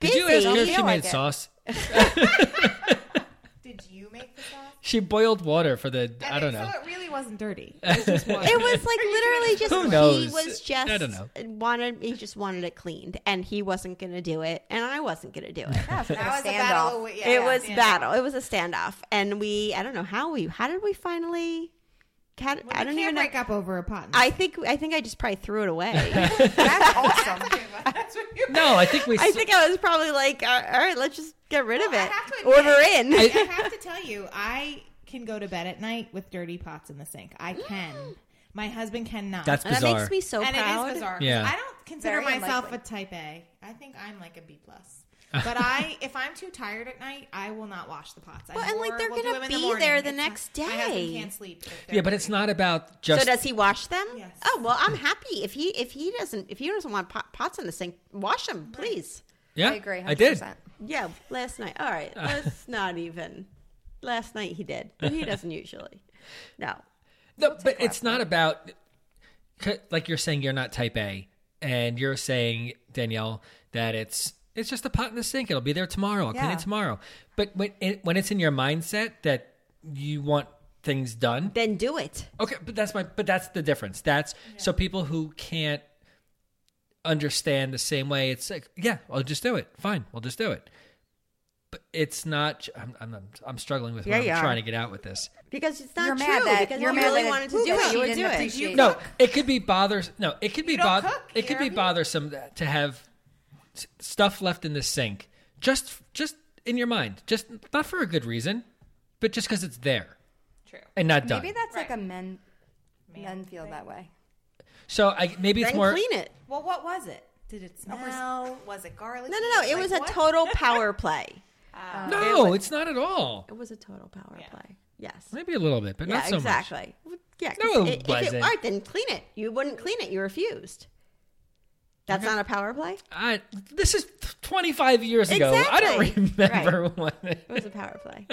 Did you ask her if she made like sauce? (laughs) (laughs) Did you make the sauce? She boiled water for the. I don't So know. it really wasn't dirty. (laughs) It was just water. It was like literally just Who he knows? was just I don't know. wanted he just wanted it cleaned and he wasn't gonna do it and I wasn't gonna do it. Yeah, (laughs) so That like was a a battle. Yeah, it yeah, was standoff. battle. It was a standoff. And we I don't know how we how did we finally how, did- I don't you even can't know break up over a pot. I think I think I just probably threw it away. (laughs) That's awesome. (laughs) No, I think we. I think I was probably like, all right, let's just get rid of Well, I it. have to Order in. I (laughs) have to tell you, I can go to bed at night with dirty pots in the sink. I can. My husband cannot. That's and that bizarre. makes me so and proud. it is bizarre. 'cause Yeah. I don't consider Very myself unlikely. a type A. I think I'm like a B plus. (laughs) But I, if I'm too tired at night, I will not wash the pots. I Well, and, like, more they're will do gonna them in the be morning. there the It's next not- My husband day. can't sleep. if they're yeah, but it's not about just. so does he wash them? Yes. Oh well, I'm happy if he if he doesn't if he doesn't want pot, pots in the sink, wash them, please. yeah, I agree. 100%. I did. Yeah, last night. All right, uh. let's not even. Last night he did, but he doesn't usually. No. No, but it's not about c- like you're saying you're not type A, and you're saying Danielle that it's it's just a pot in the sink. It'll be there tomorrow. I'll clean it tomorrow. But when it, when it's in your mindset that you want things done, Then do it. okay. But that's my. But that's the difference. That's so people who can't understand the same way. It's like, yeah, I'll just do it. Fine, we'll just do it. But it's not. I'm I'm, I'm struggling with what I'm are. trying to get out with this. Because it's not You're true. mad that- because you're you mad really wanted to do that it, she you would didn't do it. appreciate- No, it could be bothers. No, it could be don't both. cook It could be bothersome to have s- stuff left in the sink, just just in your mind, just not for a good reason, but just because it's there True. and not done. Maybe that's like a men. Men feel that way. so I, maybe it's Then more. clean it. Well, what was it? Did it smell? Was it garlic? No, no, no. It was a total (laughs) power play. Oh. Um, no, it's not at all. It was a total power play. Yes. Maybe a little bit, but Yeah, not so much. exactly. Yeah. 'cause No, it i- if wasn't. All right, then clean it. You wouldn't clean it. You refused. That's not a power play. I, this is 25 years ago. I don't Exactly. remember (laughs) when. It was a power play.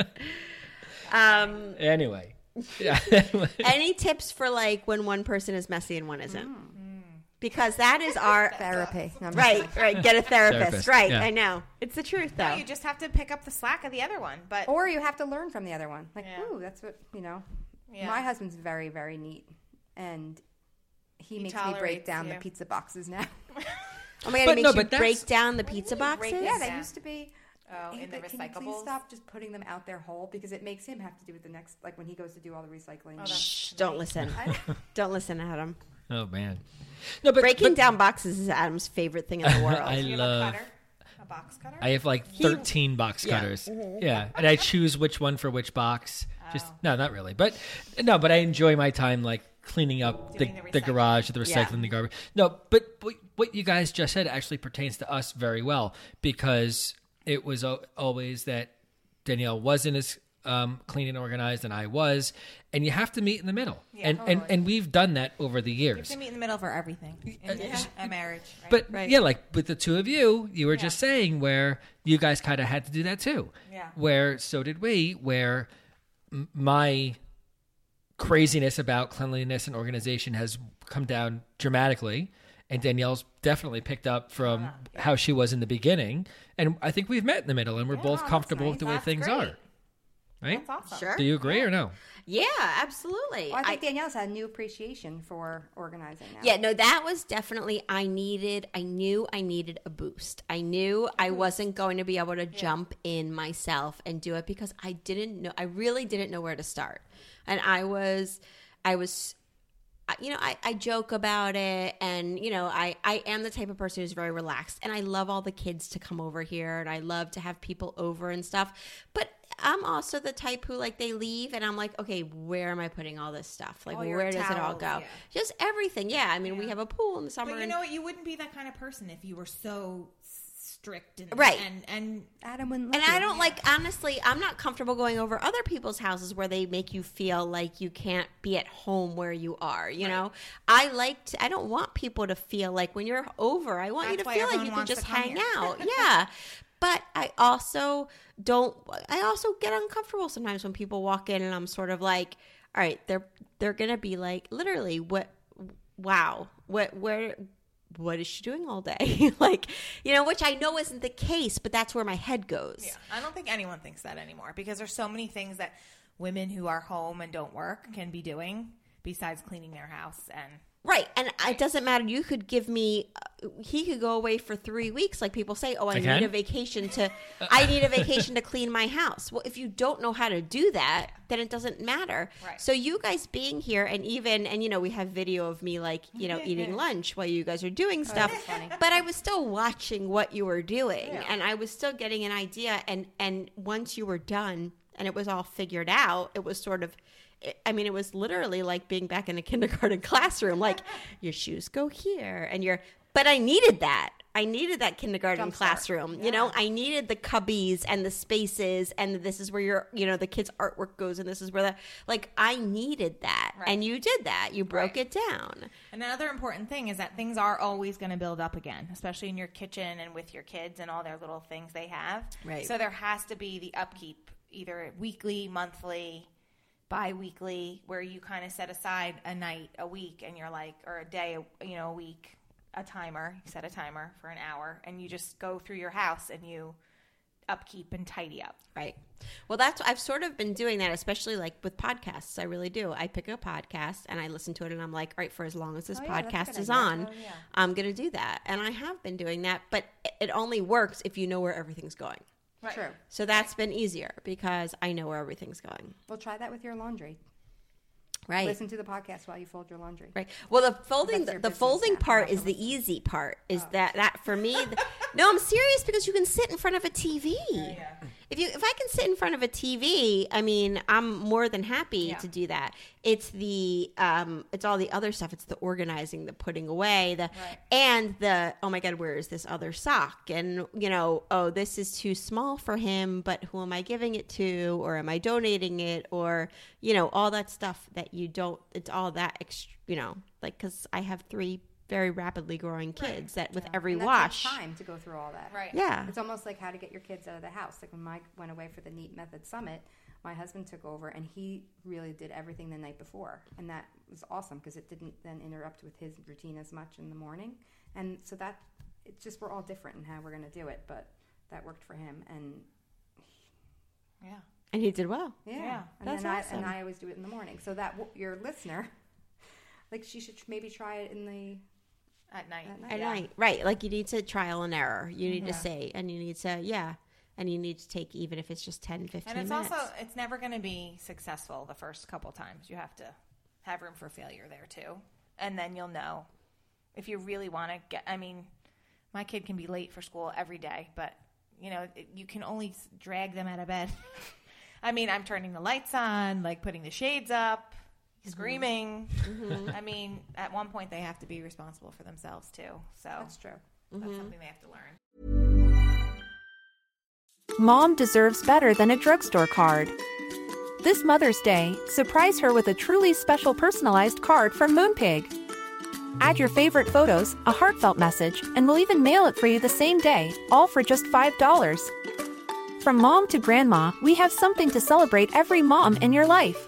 um, anyway, yeah. (laughs) (laughs) any tips for like when one person is messy and one isn't? Mm. Because that is our Therapy. No, I'm right, right. Get a therapist. Therapist, Right. yeah. I know. It's the truth, though. No, you just have to pick up the slack of the other one. But Or you have to learn from the other one. Like, Yeah. ooh, that's what you know. Yeah. My husband's very, very neat, and he, He makes me break tolerates down the pizza boxes now. (laughs) (laughs) oh my god, But it makes no, you but that's- break down the pizza boxes. break yeah, Yeah. they used to be. Oh, in the but Can you please stop just putting them out there whole because it makes him have to do it the next, like when he goes to do all the recycling. Shh, don't listen. (laughs) don't listen, Adam. oh man. No, but Breaking but down boxes is Adam's favorite thing in the world. I love. a a box cutter. I have like 13 box cutters. Mm-hmm. Yeah. And I choose which one for which box. Just Oh. no, not really. But no, but I enjoy my time like cleaning up the, the the, garage, the Yeah. recycling, the garbage. No, but what, what you guys just said actually pertains to us very well because it was always that Danielle wasn't as um, clean and organized than I was, and you have to meet in the middle. and, and and we've done that over the years. To meet in the middle for everything. In a marriage. Right? But Right. yeah, like with the two of you, you were just saying where you guys kind of had to do that too. Yeah. Where so did we. Where my craziness about cleanliness and organization has come down dramatically, and Danielle's definitely picked up from how she was in the beginning. And I think we've met in the middle, and we're both that's comfortable with nice. the way That's things great. are. Right? That's awesome. Sure. Do you agree or no? Yeah, absolutely. Well, I think Danielle's had a new appreciation for organizing now. Yeah, no, that was definitely I needed I knew I needed a boost. I knew I wasn't going to be able to jump in myself and do it because I didn't know I really didn't know where to start. And I was I was you know, I, I joke about it and, you know, I, I am the type of person who's very relaxed and I love all the kids to come over here and I love to have people over and stuff. But I'm also the type who like they leave and I'm like, okay, where am I putting all this stuff? Like All where does it all go? yeah. Just everything. Yeah. I mean, we have a pool in the summer. But you and- know what? You wouldn't be that kind of person if you were so strict and Right. and and Adam wouldn't. and I don't like honestly, I'm not comfortable going over other people's houses where they make you feel like you can't be at home where you are, you know? I like to, I don't want people to feel like when you're over, I want you to feel like you can just hang here. out. (laughs) Yeah. But I also don't I also get uncomfortable sometimes when people walk in and I'm sort of like, all right, they're they're going to be like literally what wow. What where what is she doing all day? (laughs) like, you know, which I know isn't the case, but that's where my head goes. Yeah, I don't think anyone thinks that anymore because there's so many things that women who are home and don't work can be doing besides cleaning their house and Right. And it doesn't matter. You could give me, uh, he could go away for three weeks. Like people say, oh, I, I need a vacation to, I need a vacation to clean my house. Well, if you don't know how to do that, then it doesn't matter. Right. So you guys being here and even, and you know, we have video of me like, you know, (laughs) eating lunch while you guys are doing stuff. But I was still watching what you were doing and I was still getting an idea. And, and once you were done and it was all figured out, it was sort of, I mean, it was literally like being back in a kindergarten (laughs) classroom. Like, your shoes go here, and your. But I needed that. I needed that kindergarten classroom. You know, I needed the cubbies and the spaces, and this is where your, you know, the kids' artwork goes, and this is where the. Like, I needed that, and you did that. You broke it down. And Another important thing is that things are always going to build up again, especially in your kitchen and with your kids and all their little things they have. Right. So there has to be the upkeep, either weekly, monthly, bi-weekly, where you kind of set aside a night, a week, and you're like, or a day, you know, a week, a timer. You set a timer for an hour, and you just go through your house and you upkeep and tidy up. Right. Well, that's I've sort of been doing that, especially like with podcasts. I really do. I pick a podcast and I listen to it, and I'm like, all right, for as long as this Oh, yeah, podcast is idea. on, oh, I'm going to do that, and I have been doing that. But it only works if you know where everything's going. True. So that's been easier because I know where everything's going. Well, try that with your laundry. Right. Listen to the podcast while you fold your laundry. Right. Well, the folding the, the folding now. part is the easy part. Is oh. that that for me? the- (laughs) no, I'm serious because you can sit in front of a TV. If you if I can sit in front of a TV, I mean, I'm more than happy to do that. It's the um, it's all the other stuff. It's the organizing, the putting away, the and the oh my god, where is this other sock? And you know, oh, this is too small for him, but who am I giving it to, or am I donating it, or you know, all that stuff that you don't. It's all that ext- you know, like because I have three very rapidly growing kids that with every And that wash, time to go through all that. Right. yeah, It's almost like how to get your kids out of the house. Like when Mike went away for the Neat Method Summit, my husband took over and he really did everything the night before. And that was awesome because it didn't then interrupt with his routine as much in the morning. And so that, it's just we're all different in how we're going to do it. But that worked for him. And Yeah. and he did well. yeah. Yeah, and that's then I, awesome. and I always do it in the morning. So that your listener, like she should maybe try it in the At night. At night. At night, right? Like you need to trial and error. You need to say, and you need to, yeah, and you need to take even if it's just 10, 15 And it's minutes. also it's never going to be successful the first couple times. You have to have room for failure there too, and then you'll know if you really want to get. I mean, my kid can be late for school every day, but you know you can only drag them out of bed. (laughs) I mean, I'm turning the lights on, like putting the shades up, Mm-hmm. screaming. Mm-hmm. I mean, at one point they have to be responsible for themselves too. So That's true. that's mm-hmm. something they have to learn. Mom deserves better than a drugstore card. This Mother's Day, surprise her with a truly special personalized card from Moonpig. Add your favorite photos, a heartfelt message, and we'll even mail it for you the same day, all for just $5. From mom to grandma, we have something to celebrate every mom in your life.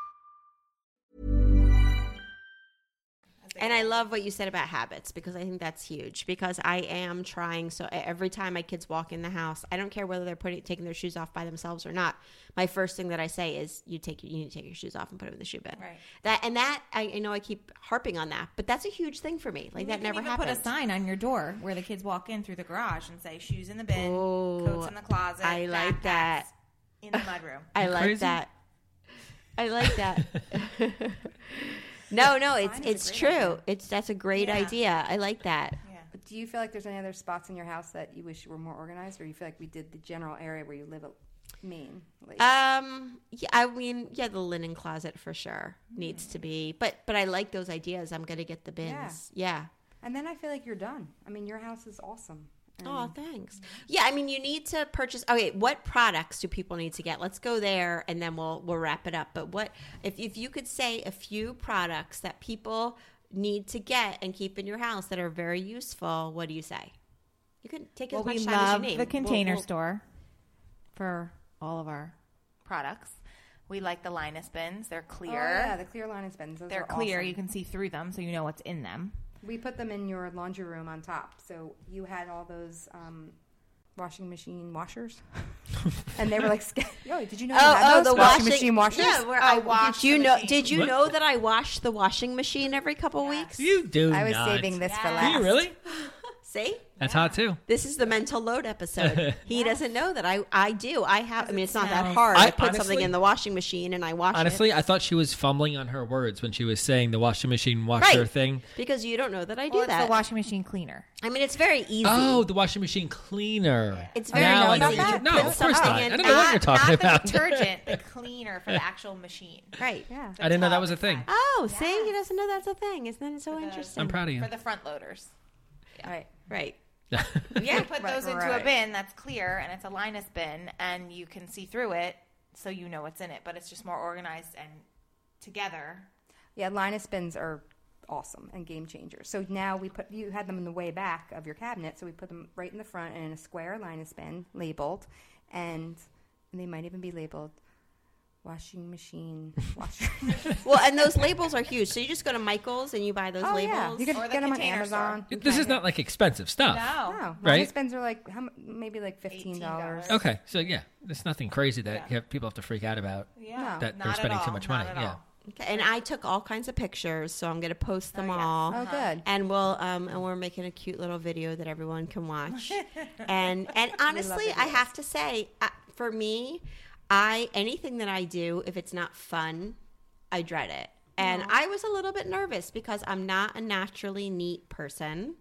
And I love what you said about habits because I think that's huge. Because I am trying so every time my kids walk in the house, I don't care whether they're putting taking their shoes off by themselves or not. My first thing that I say is, "You take you need to take your shoes off and put them in the shoe bin." Right. That and that I, I know I keep harping on that, but that's a huge thing for me. Like You that never even happened. Put a sign on your door where the kids walk in through the garage and say "shoes in the bin, Oh, coats in the closet." I like that. in the mudroom. I like crazy? that. I like that. (laughs) (laughs) no, (laughs) no, it's it's true. idea. It's that's a great Yeah. idea. I like that. Yeah. Do you feel like there's any other spots in your house that you wish were more organized, or you feel like we did the general area where you live? Like, Um, yeah, I mean, yeah, the linen closet for sure needs to be, but but I like those ideas. I'm gonna get the bins. Yeah. and then I feel like you're done. I mean, your house is awesome. And Oh, mm. thanks. Yeah, I mean, you need to purchase. Okay, what products do people need to get? Let's go there, and then we'll we'll wrap it up. But what if if you could say a few products that people need to get and keep in your house that are very useful? What do you say? You can take as Well, much time as you need. the container We'll- we'll- store for all of our products. We like the Linus bins. They're Oh, clear. yeah, the clear Linus bins. Those They're are clear. awesome. You can see through them, so you know what's in them. We put them in your laundry room on top. So you had all those um, washing machine washers, (laughs) and they were like, (laughs) "Yo, did you know you Oh, had oh, those the washing, washing machine washers?" Yeah, where Oh, I wash Did you the know? machine. Did you What? know that I wash the washing machine every couple weeks? You do I was not. saving this for last. Do you really? (laughs) See, That's hot too. this is the mental load episode. (laughs) He doesn't know that I I do. I have. I mean, it's not that hard. I, I- put something in the washing machine and I wash it. Honestly, I thought she was fumbling on her words when she was saying the washing machine washer Right. thing. because you don't know that I do Well, it's that. the washing machine cleaner. I mean, it's very easy. Oh, the washing machine cleaner. It's very you now I about know. what that? you- No, Put of course something not. I in- don't know what not- you're talking Not about. the detergent, the (laughs) cleaner for the actual machine. right. Yeah. I didn't know that was a thing. Oh, see, he doesn't know that's a thing. Isn't that so the- interesting? I'm proud of you. For the front loaders. Right. Right. Yeah, (laughs) you put Right, those into right. a bin that's clear and it's a Linus bin and you can see through it so you know what's in it, but it's just more organized and together. Yeah, Linus bins are awesome and game changers. So now we put you had them in the way back of your cabinet, so we put them right in the front and in a square Linus bin labeled, and they might even be labeled washing machine (laughs) washer. (laughs) Well, and those labels are huge. So you just go to Michael's and you buy those oh labels. yeah, you can Or the get them on container store. Amazon. This is not like expensive stuff. No. No, Right? Linus bins are like how, mu- maybe like fifteen dollars. $18. Okay, so yeah, it's nothing crazy that you have, people have to freak out about. Yeah. No. That they're spending too much not money, at yeah. Okay, and I took all kinds of pictures, so I'm going to post them yes. all. Oh, good. And we'll um and we're making a cute little video that everyone can watch. (laughs) and and honestly, I have to say, uh, for me, I anything that I do, if it's not fun, I dread it. And I was a little bit nervous because I'm not a naturally neat person.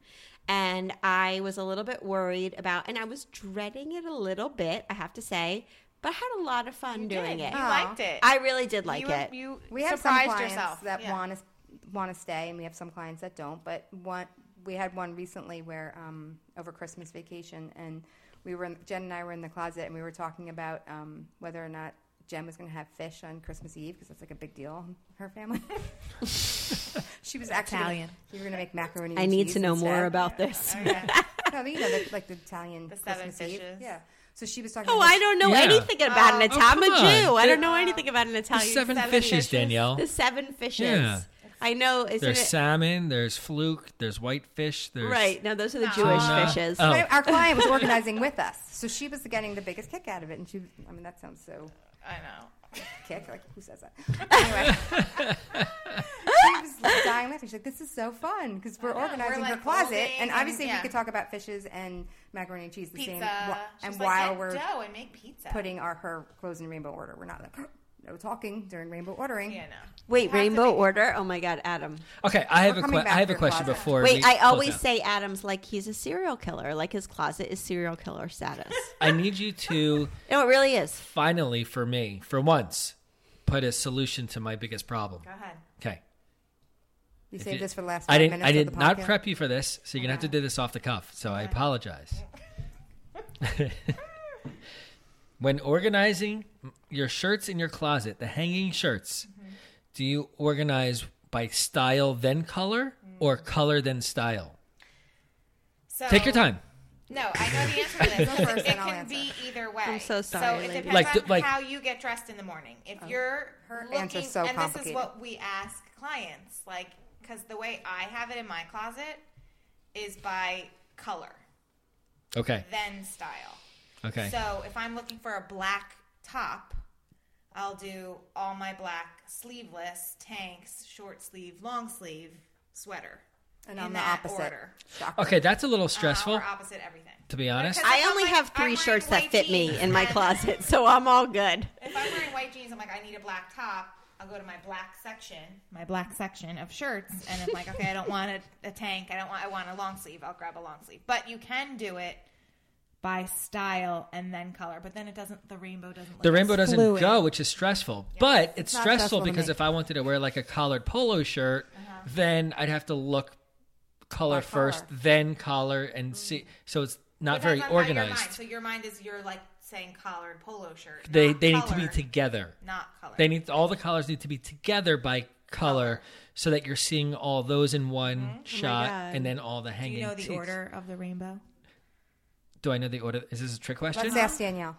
And I was a little bit worried about, and I was dreading it a little bit, I have to say, but I had a lot of fun doing Did. it. You liked it. I really did like you, it. You We have some surprised clients yourself. that Yeah. want to want to stay, and we have some clients that don't. But one, we had one recently where um, over Christmas vacation, and we were in, Jen and I were in the closet, and we were talking about um, whether or not Jen was going to have fish on Christmas Eve because that's like a big deal in her family. (laughs) she was actually Italian. We were going to make macaroni. I and need to know more instead. about this. Oh, (laughs) yeah. No, you know, the, like the Italian The seven Eve. fishes. Yeah. So she was talking. Oh, about I don't know Yeah. anything about an Oh, Italian. I'm come a on. Jew. I don't know anything about an There's Italian. seven, seven fishes, fishes. Danielle. The seven fishes. Yeah. I know. Isn't There's it salmon, there's fluke, there's whitefish, there's right? No, those are the Jewish Tuna. fishes. Oh. But our client was (laughs) organizing with us, so she was getting the biggest kick out of it. And she, I mean, that sounds so I know. kick. Like who says that? Anyway, (laughs) she was like, dying laughing. She's like, "This is so fun because we're know. organizing We're, her closet, folding and and- obviously yeah. we could talk about fishes and macaroni and cheese the Pizza. same. wh- And She's like, while "Get we're dough and make pizza. putting our her clothes in rainbow order, we're not like no talking during rainbow ordering. Yeah, no. Wait, have rainbow be- order? Oh my God, Adam. Okay, I have We're a que- I have a question closet. before. Wait, we I always out. say Adam's like he's a serial killer. Like his closet is serial killer status. I need you to (laughs) no, it really is. finally, for me, for once, put a solution to my biggest problem. Go ahead. Okay. You If saved you- this for the last I didn't. minutes I did not prep you for this, so you're gonna have to do this off the cuff. So I apologize. (laughs) (laughs) when organizing your shirts in your closet, the hanging shirts, mm-hmm. do you organize by style then color mm. or color then style? So, Take your time. No, I know the answer to this. First, (laughs) it can answer. be either way. I'm so sorry, So it lady. depends Like on like- how you get dressed in the morning. If you're Her looking, answer's so and this is what we ask clients, like because the way I have it in my closet is by color, Okay. then style. Okay. So if I'm looking for a black top, I'll do all my black sleeveless tanks, short sleeve, long sleeve, sweater. And in on the that opposite. order. Okay, that's a little Uh, stressful, or opposite everything. to be honest. I only like- have three shirts that fit me in my (laughs) closet, so I'm all good. If I'm wearing white jeans, I'm like, I need a black top. I'll go to my black section, my black section of shirts, and I'm like, okay, I don't want a, a tank. I don't want. I want a long sleeve. I'll grab a long sleeve. But you can do it by style and then color. But then it doesn't. The rainbow doesn't. Look the rainbow doesn't fluid. go, which is stressful. But it's, not stressful, stressful because if I wanted to wear like a collared polo shirt, Uh-huh. then I'd have to look color first, color. then collar, and see. So it's not very on your organized. So your mind is you're like saying collared polo shirt. They they need to be together. Not color. They need all the colors need to be together by color, so that you're seeing all those in one shot, God. and then all the hanging Do you know the order of the rainbow? Do I know the order? Is this a trick question? Let's ask Danielle.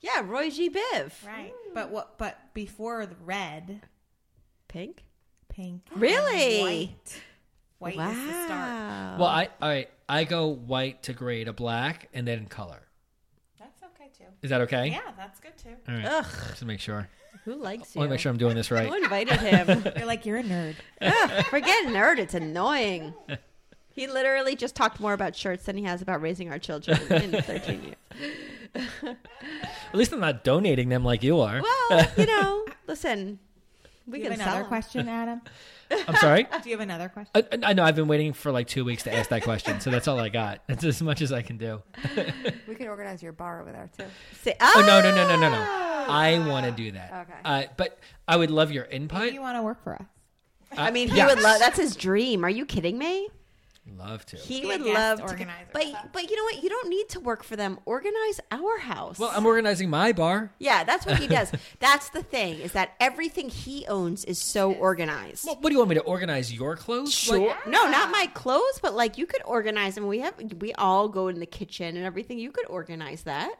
Yeah, Roy G. Biv. Right. But what? But before the red, Pink. pink, Really? white. White wow. is the start. Well, I all right. I go white to gray to black, and then color. That's okay too. Is that okay? Yeah, that's good too. All right. Ugh, Just to make sure. who likes you? I you? want to make sure I'm doing this right. (laughs) Who invited him? (laughs) You're like you're a nerd. Ugh, forget nerd. It's annoying. (laughs) He literally just talked more about shirts than he has about raising our children in (laughs) 13 years. At least I'm not donating them like you are. Well, you know, (laughs) listen, we Do you can have sell another 'em. question, Adam? (laughs) I'm sorry. Do you have another question? I, I know I've been waiting for like two weeks to ask that question, so that's all I got. That's as much as I can do. We could organize your bar over there too. Say, Oh no no no no no no! Ah! I want to do that. Okay. Uh, but I would love your Maybe input. you want to work for us? I mean, he yes. would love. That's his dream. Are you kidding me? Love to. He would guest love to. organizer. But but you know what? You don't need to work for them. Organize our house. Well, I'm organizing my bar. yeah, that's what he does. (laughs) that's the thing is that everything he owns is so organized. Well, what do you want me to organize your clothes? Sure. Like, No, not my clothes, but like you could organize them. We have we all go in the kitchen and everything. You could organize that.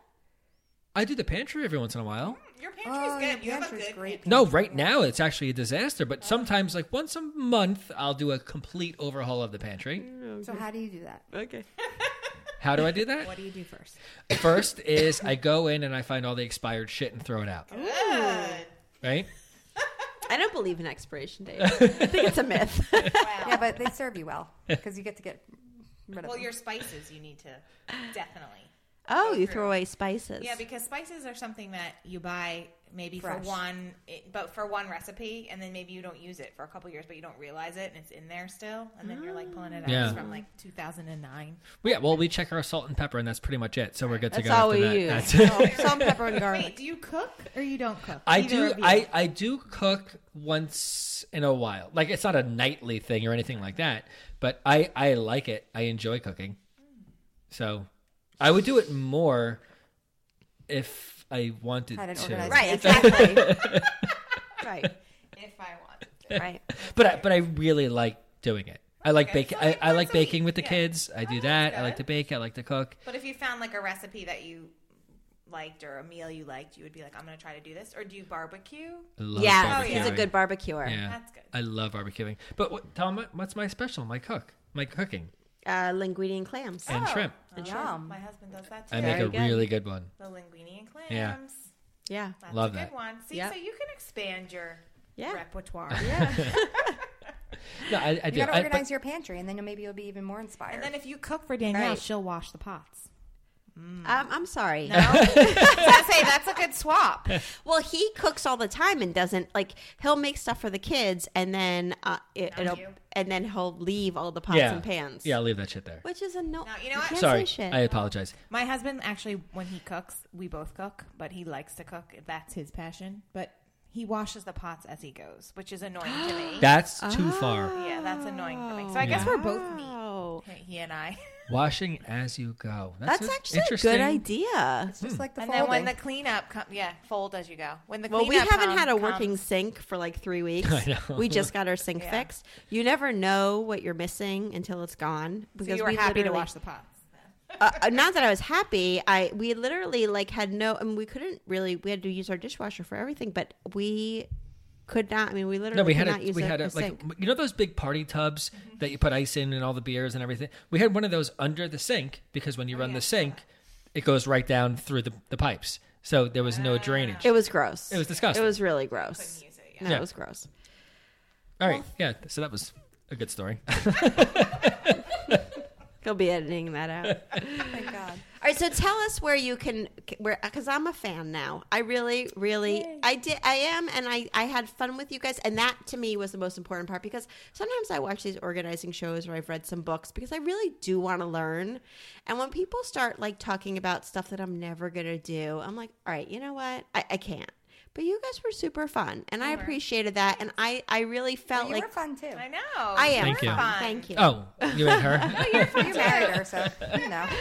I do the pantry every once in a while. Your pantry's Oh, good. your you have a pantry's good great. No, right now it's actually a disaster. But sometimes, like once a month, I'll do a complete overhaul of the pantry. So how do you do that? Okay. How do I do that? What do you do first? First is I go in and I find all the expired shit and throw it out. Good. Right? (laughs) I don't believe in expiration dates. (laughs) I think it's a myth. Yeah, but they serve you well because you get to get rid of Well, them. your spices you need to definitely. Oh, you through. throw away spices. Yeah, because spices are something that you buy maybe Fresh. for one, but for one recipe, and then maybe you don't use it for a couple years, but you don't realize it, and it's in there still, and then you're like pulling it out Yeah. From like 2009. Well, yeah. Well, we check our salt and pepper, and that's pretty much it. So we're good to That's go. all after we that. use. That's- Salt, salt, pepper, and (laughs) Wait, garlic. do you cook or you don't cook? I Either do. I I do cook once in a while. Like it's not a nightly thing or anything like that. But I I like it. I enjoy cooking. So I would do it more if I wanted Had an to. organized Right, exactly. (laughs) right, if I want. To. Right. But I, but I really like doing it. I like Okay, baking. so I, like I like once a baking week, with the yeah. kids. I do Oh, that. I like to good. bake. I like to cook. But if you found like a recipe that you liked or a meal you liked, you would be like, I'm going to try to do this. Or do you barbecue? I love Yeah, Oh, he's a good barbecuer. Yeah, That's good. I love barbecuing. But what, tell them what's my special? My cook, my cooking Uh, linguine and clams. and shrimp. Oh, Yum. My husband does that too. I make Very a good. really good one. the linguine and clams. Yeah. Yeah, That's Love a good that. one. See, Yep. so you can expand your yeah. repertoire. Yeah. (laughs) no, I, I You do. got to I- organize but, your pantry, and then maybe you'll be even more inspired. And then if you cook for Danielle, Right. she'll wash the pots. Um, I'm sorry. No, (laughs) I was say that's a good swap. (laughs) Well, he cooks all the time and doesn't like. He'll make stuff for the kids, and then uh, it, it'll you. and then he'll leave all the pots yeah, and pans. Yeah, I'll leave that shit there. which is a no. No, you know what? can't Sorry, shit. I apologize. My husband actually, when he cooks, we both cook, but he likes to cook. That's his passion. But he washes the pots as he goes, which is annoying to me. (gasps) That's too far. yeah, that's annoying for me. So I guess we're both neat. Oh, He and I. Washing as you go. that's a- actually a good idea. It's just like the And then when folding. the cleanup comes, yeah, fold as you go. When the Well, we haven't come- had a working comes- sink for like three weeks. (laughs) I know. We just got our sink (laughs) Yeah. fixed. You never know what you're missing until it's gone. So you were we happy to wash the pots. (laughs) uh, uh, not that I was happy. I we literally like had no. I mean, we couldn't really. We had to use our dishwasher for everything, but we could not. I mean, we literally No, we could had not a use we a, had a, a like you know those big party tubs Mm-hmm. that you put ice in and all the beers and everything. We had one of those under the sink because Oh, when you run the sink, it goes right down through the, the pipes, so there was Ah. no drainage. It was gross. It was disgusting. It was really gross. Use it, yeah. No, Yeah. it was gross. all right, yeah. So that was a good story. (laughs) He'll be editing that out. (laughs) Oh Thank (laughs) God. All right, so tell us where you can, where because I'm a fan now. I really, really, I did, I am, and I, I had fun with you guys, and that to me was the most important part because sometimes I watch these organizing shows or I've read some books because I really do want to learn, and when people start like talking about stuff that I'm never gonna do, I'm like, all right, you know what, I, I can't. But you guys were super fun, and I appreciated that, and I, I really felt like You like were fun too. I know. I am. Thank you. Fun. Thank you. Oh, you and her. (laughs) no, you're (laughs) married her, so you know. (laughs)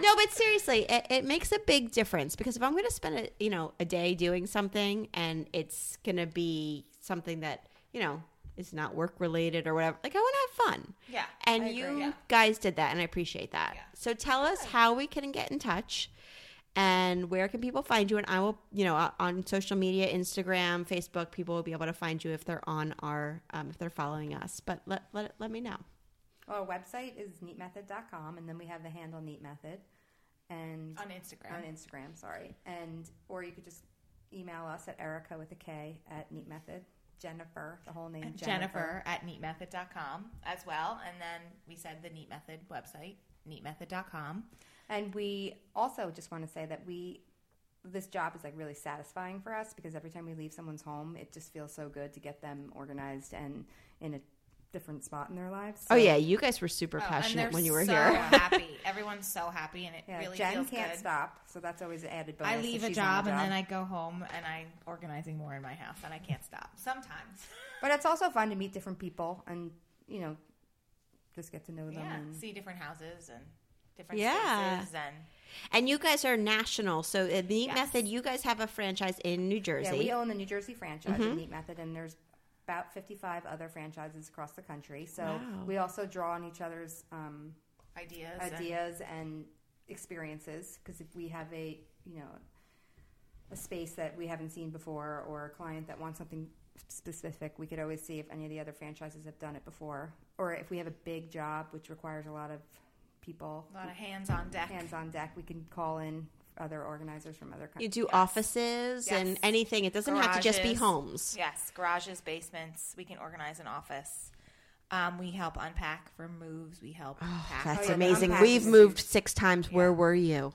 No, but seriously, it, it makes a big difference because if I'm going to spend a you know a day doing something and it's going to be something that you know is not work related or whatever, like I want to have fun. Yeah, and I agree, you yeah. guys did that, and I appreciate that. Yeah. So tell us how we can get in touch. And where can people find you? And I will, you know, uh, on social media, Instagram, Facebook, people will be able to find you if they're on our, um, if they're following us. But let let, let me know. Well, our website is neatmethod.com, and then we have the handle Neat Method, and On Instagram. on Instagram, sorry, and or you could just email us at Erika with a K at Neat Method, Jennifer, the whole name Jennifer at neatmethod.com as well. And then we said the Neat Method website, neatmethod.com. And we also just want to say that we this job is like really satisfying for us because every time we leave someone's home, it just feels so good to get them organized and in a different spot in their lives. Oh yeah, you guys were super Oh, passionate when you were so here. (laughs) happy. Everyone's so happy, and it Yeah, really Jen feels can't good. stop, so that's always an added bonus. I leave a she's on job, and then I go home and I'm organizing more in my house, and I can't stop. Sometimes, But it's also fun to meet different people and you know just get to know them. yeah, and see different houses and different Yeah. spaces, and And you guys are national. So at Neat Yes. Method, you guys have a franchise in New Jersey. Yeah, we own the New Jersey franchise Mm-hmm. of Neat Method, and there's about 55 other franchises across the country. So Wow. we also draw on each other's um, ideas. and- ideas and experiences because if we have a you know a space that we haven't seen before or a client that wants something specific we could always see if any of the other franchises have done it before or if we have a big job which requires a lot of people a lot of hands on deck. hands on deck we can call in other organizers from other countries. you countries do offices and anything. It doesn't have to just be homes. Yes, garages, basements. We can organize an office. Um, we help unpack for moves. We help pack. That's Oh, yeah, amazing. We've is moved six times. Where were you?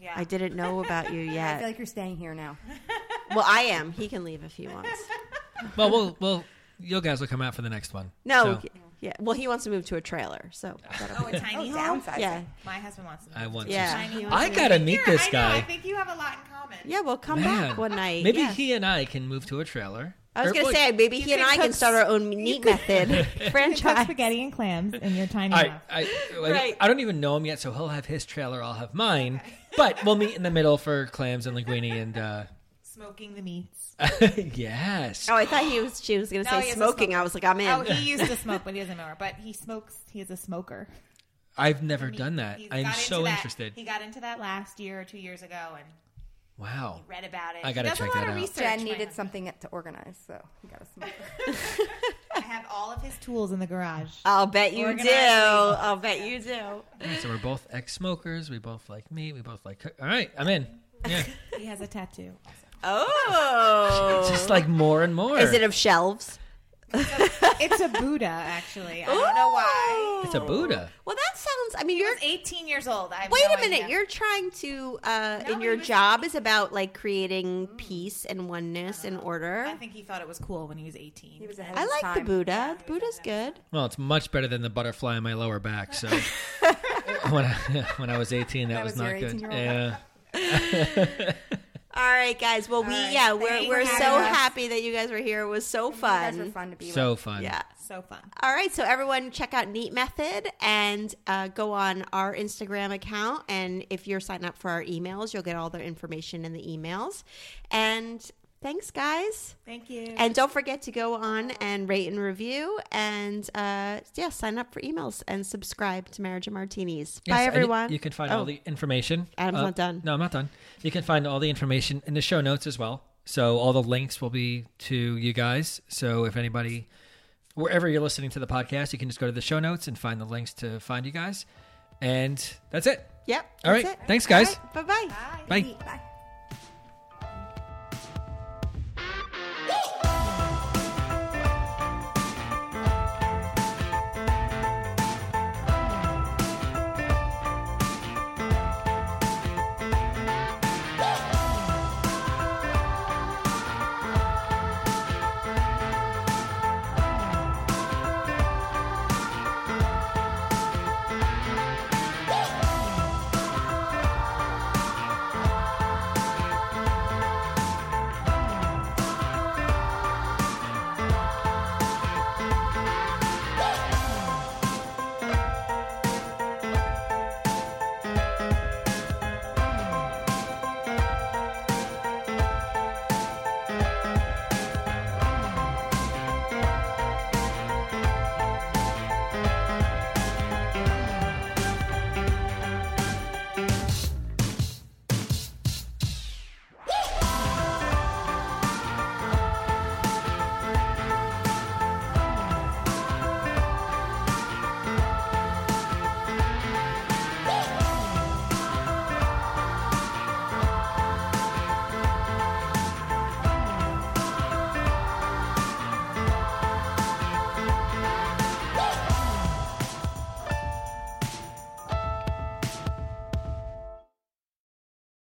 yeah, I didn't know about you (laughs) yet. I feel like you're staying here now. (laughs) well, I am. He can leave if he wants. (laughs) well, we'll well, you guys will come out for the next one. No, So, yeah. Well, he wants to move to a trailer. So that'll Oh, be- a tiny Oh, home. downsizing. yeah, My husband wants to. I move want to to. yeah. tiny home. I gotta meet Here, this I know, I guy. think you have a lot in common. Yeah, we'll come Man. back one night. Maybe yeah. he and I can move to a trailer. I was Or, gonna look, say maybe he and can I can cook start our own neat method (laughs) franchise. spaghetti and clams in your tiny I, house. I, I, Right. I don't even know him yet, so he'll have his trailer. I'll have mine. But we'll meet in the middle for clams and linguine and uh, Smoking the meats. (laughs) yes. Oh, I thought he was. She was gonna No, say is a smoking. smoker. I was like, I'm in. Oh, he used to (laughs) smoke, but he doesn't anymore. But he smokes. He is a smoker. I've never He- done that. he's I'm got into so that- interested. He got into that last year or two years ago and Wow. read about it. I gotta He does check a lot that of out. research, Jen my needed husband. something to organize, so he got a smoker. (laughs) I have all of his tools in the garage. I'll bet you Organized do. I'll bet you do. All right, so we're both ex-smokers. We both like meat. We both like. Cook. All right, I'm in. Yeah, He has a tattoo. Oh, (laughs) just like more and more. is it of shelves? It's a Buddha, actually. I don't know why. It's a Buddha. Well, that sounds. I mean, He you're. was 18 years old. I have Wait no a minute. idea. You're trying to. uh No, In he your was- job is about like creating peace and oneness and order. I think he thought it was cool when he was 18. He was ahead I of his like the time. Buddha. The Buddha's good. Well, it's much better than the butterfly on my lower back. So (laughs) when I (laughs) when I was 18, that, That was, was your not good. 18-year-old Yeah. All right, guys. Well, we right. yeah, we're we're so us. happy that you guys were here. It was so You guys were fun. fun to be So with. fun. Yeah. So fun. All right, so everyone check out Neat Method and uh, go on our Instagram account. And if you're signed up for our emails, you'll get all the information in the emails. And thanks, guys. Thank you. And don't forget to go on and rate and review. And uh, yeah, sign up for emails and subscribe to Marriage and Martinis. Yes, Bye, everyone. You can find Oh, all the information. uh, Adam's not done. No, I'm not done. You can find all the information in the show notes as well. So all the links will be to you guys. So if anybody, wherever you're listening to the podcast, you can just go to the show notes and find the links to find you guys. And that's it. Yep. All that's right. it. Thanks, guys. Bye bye. Bye. Bye.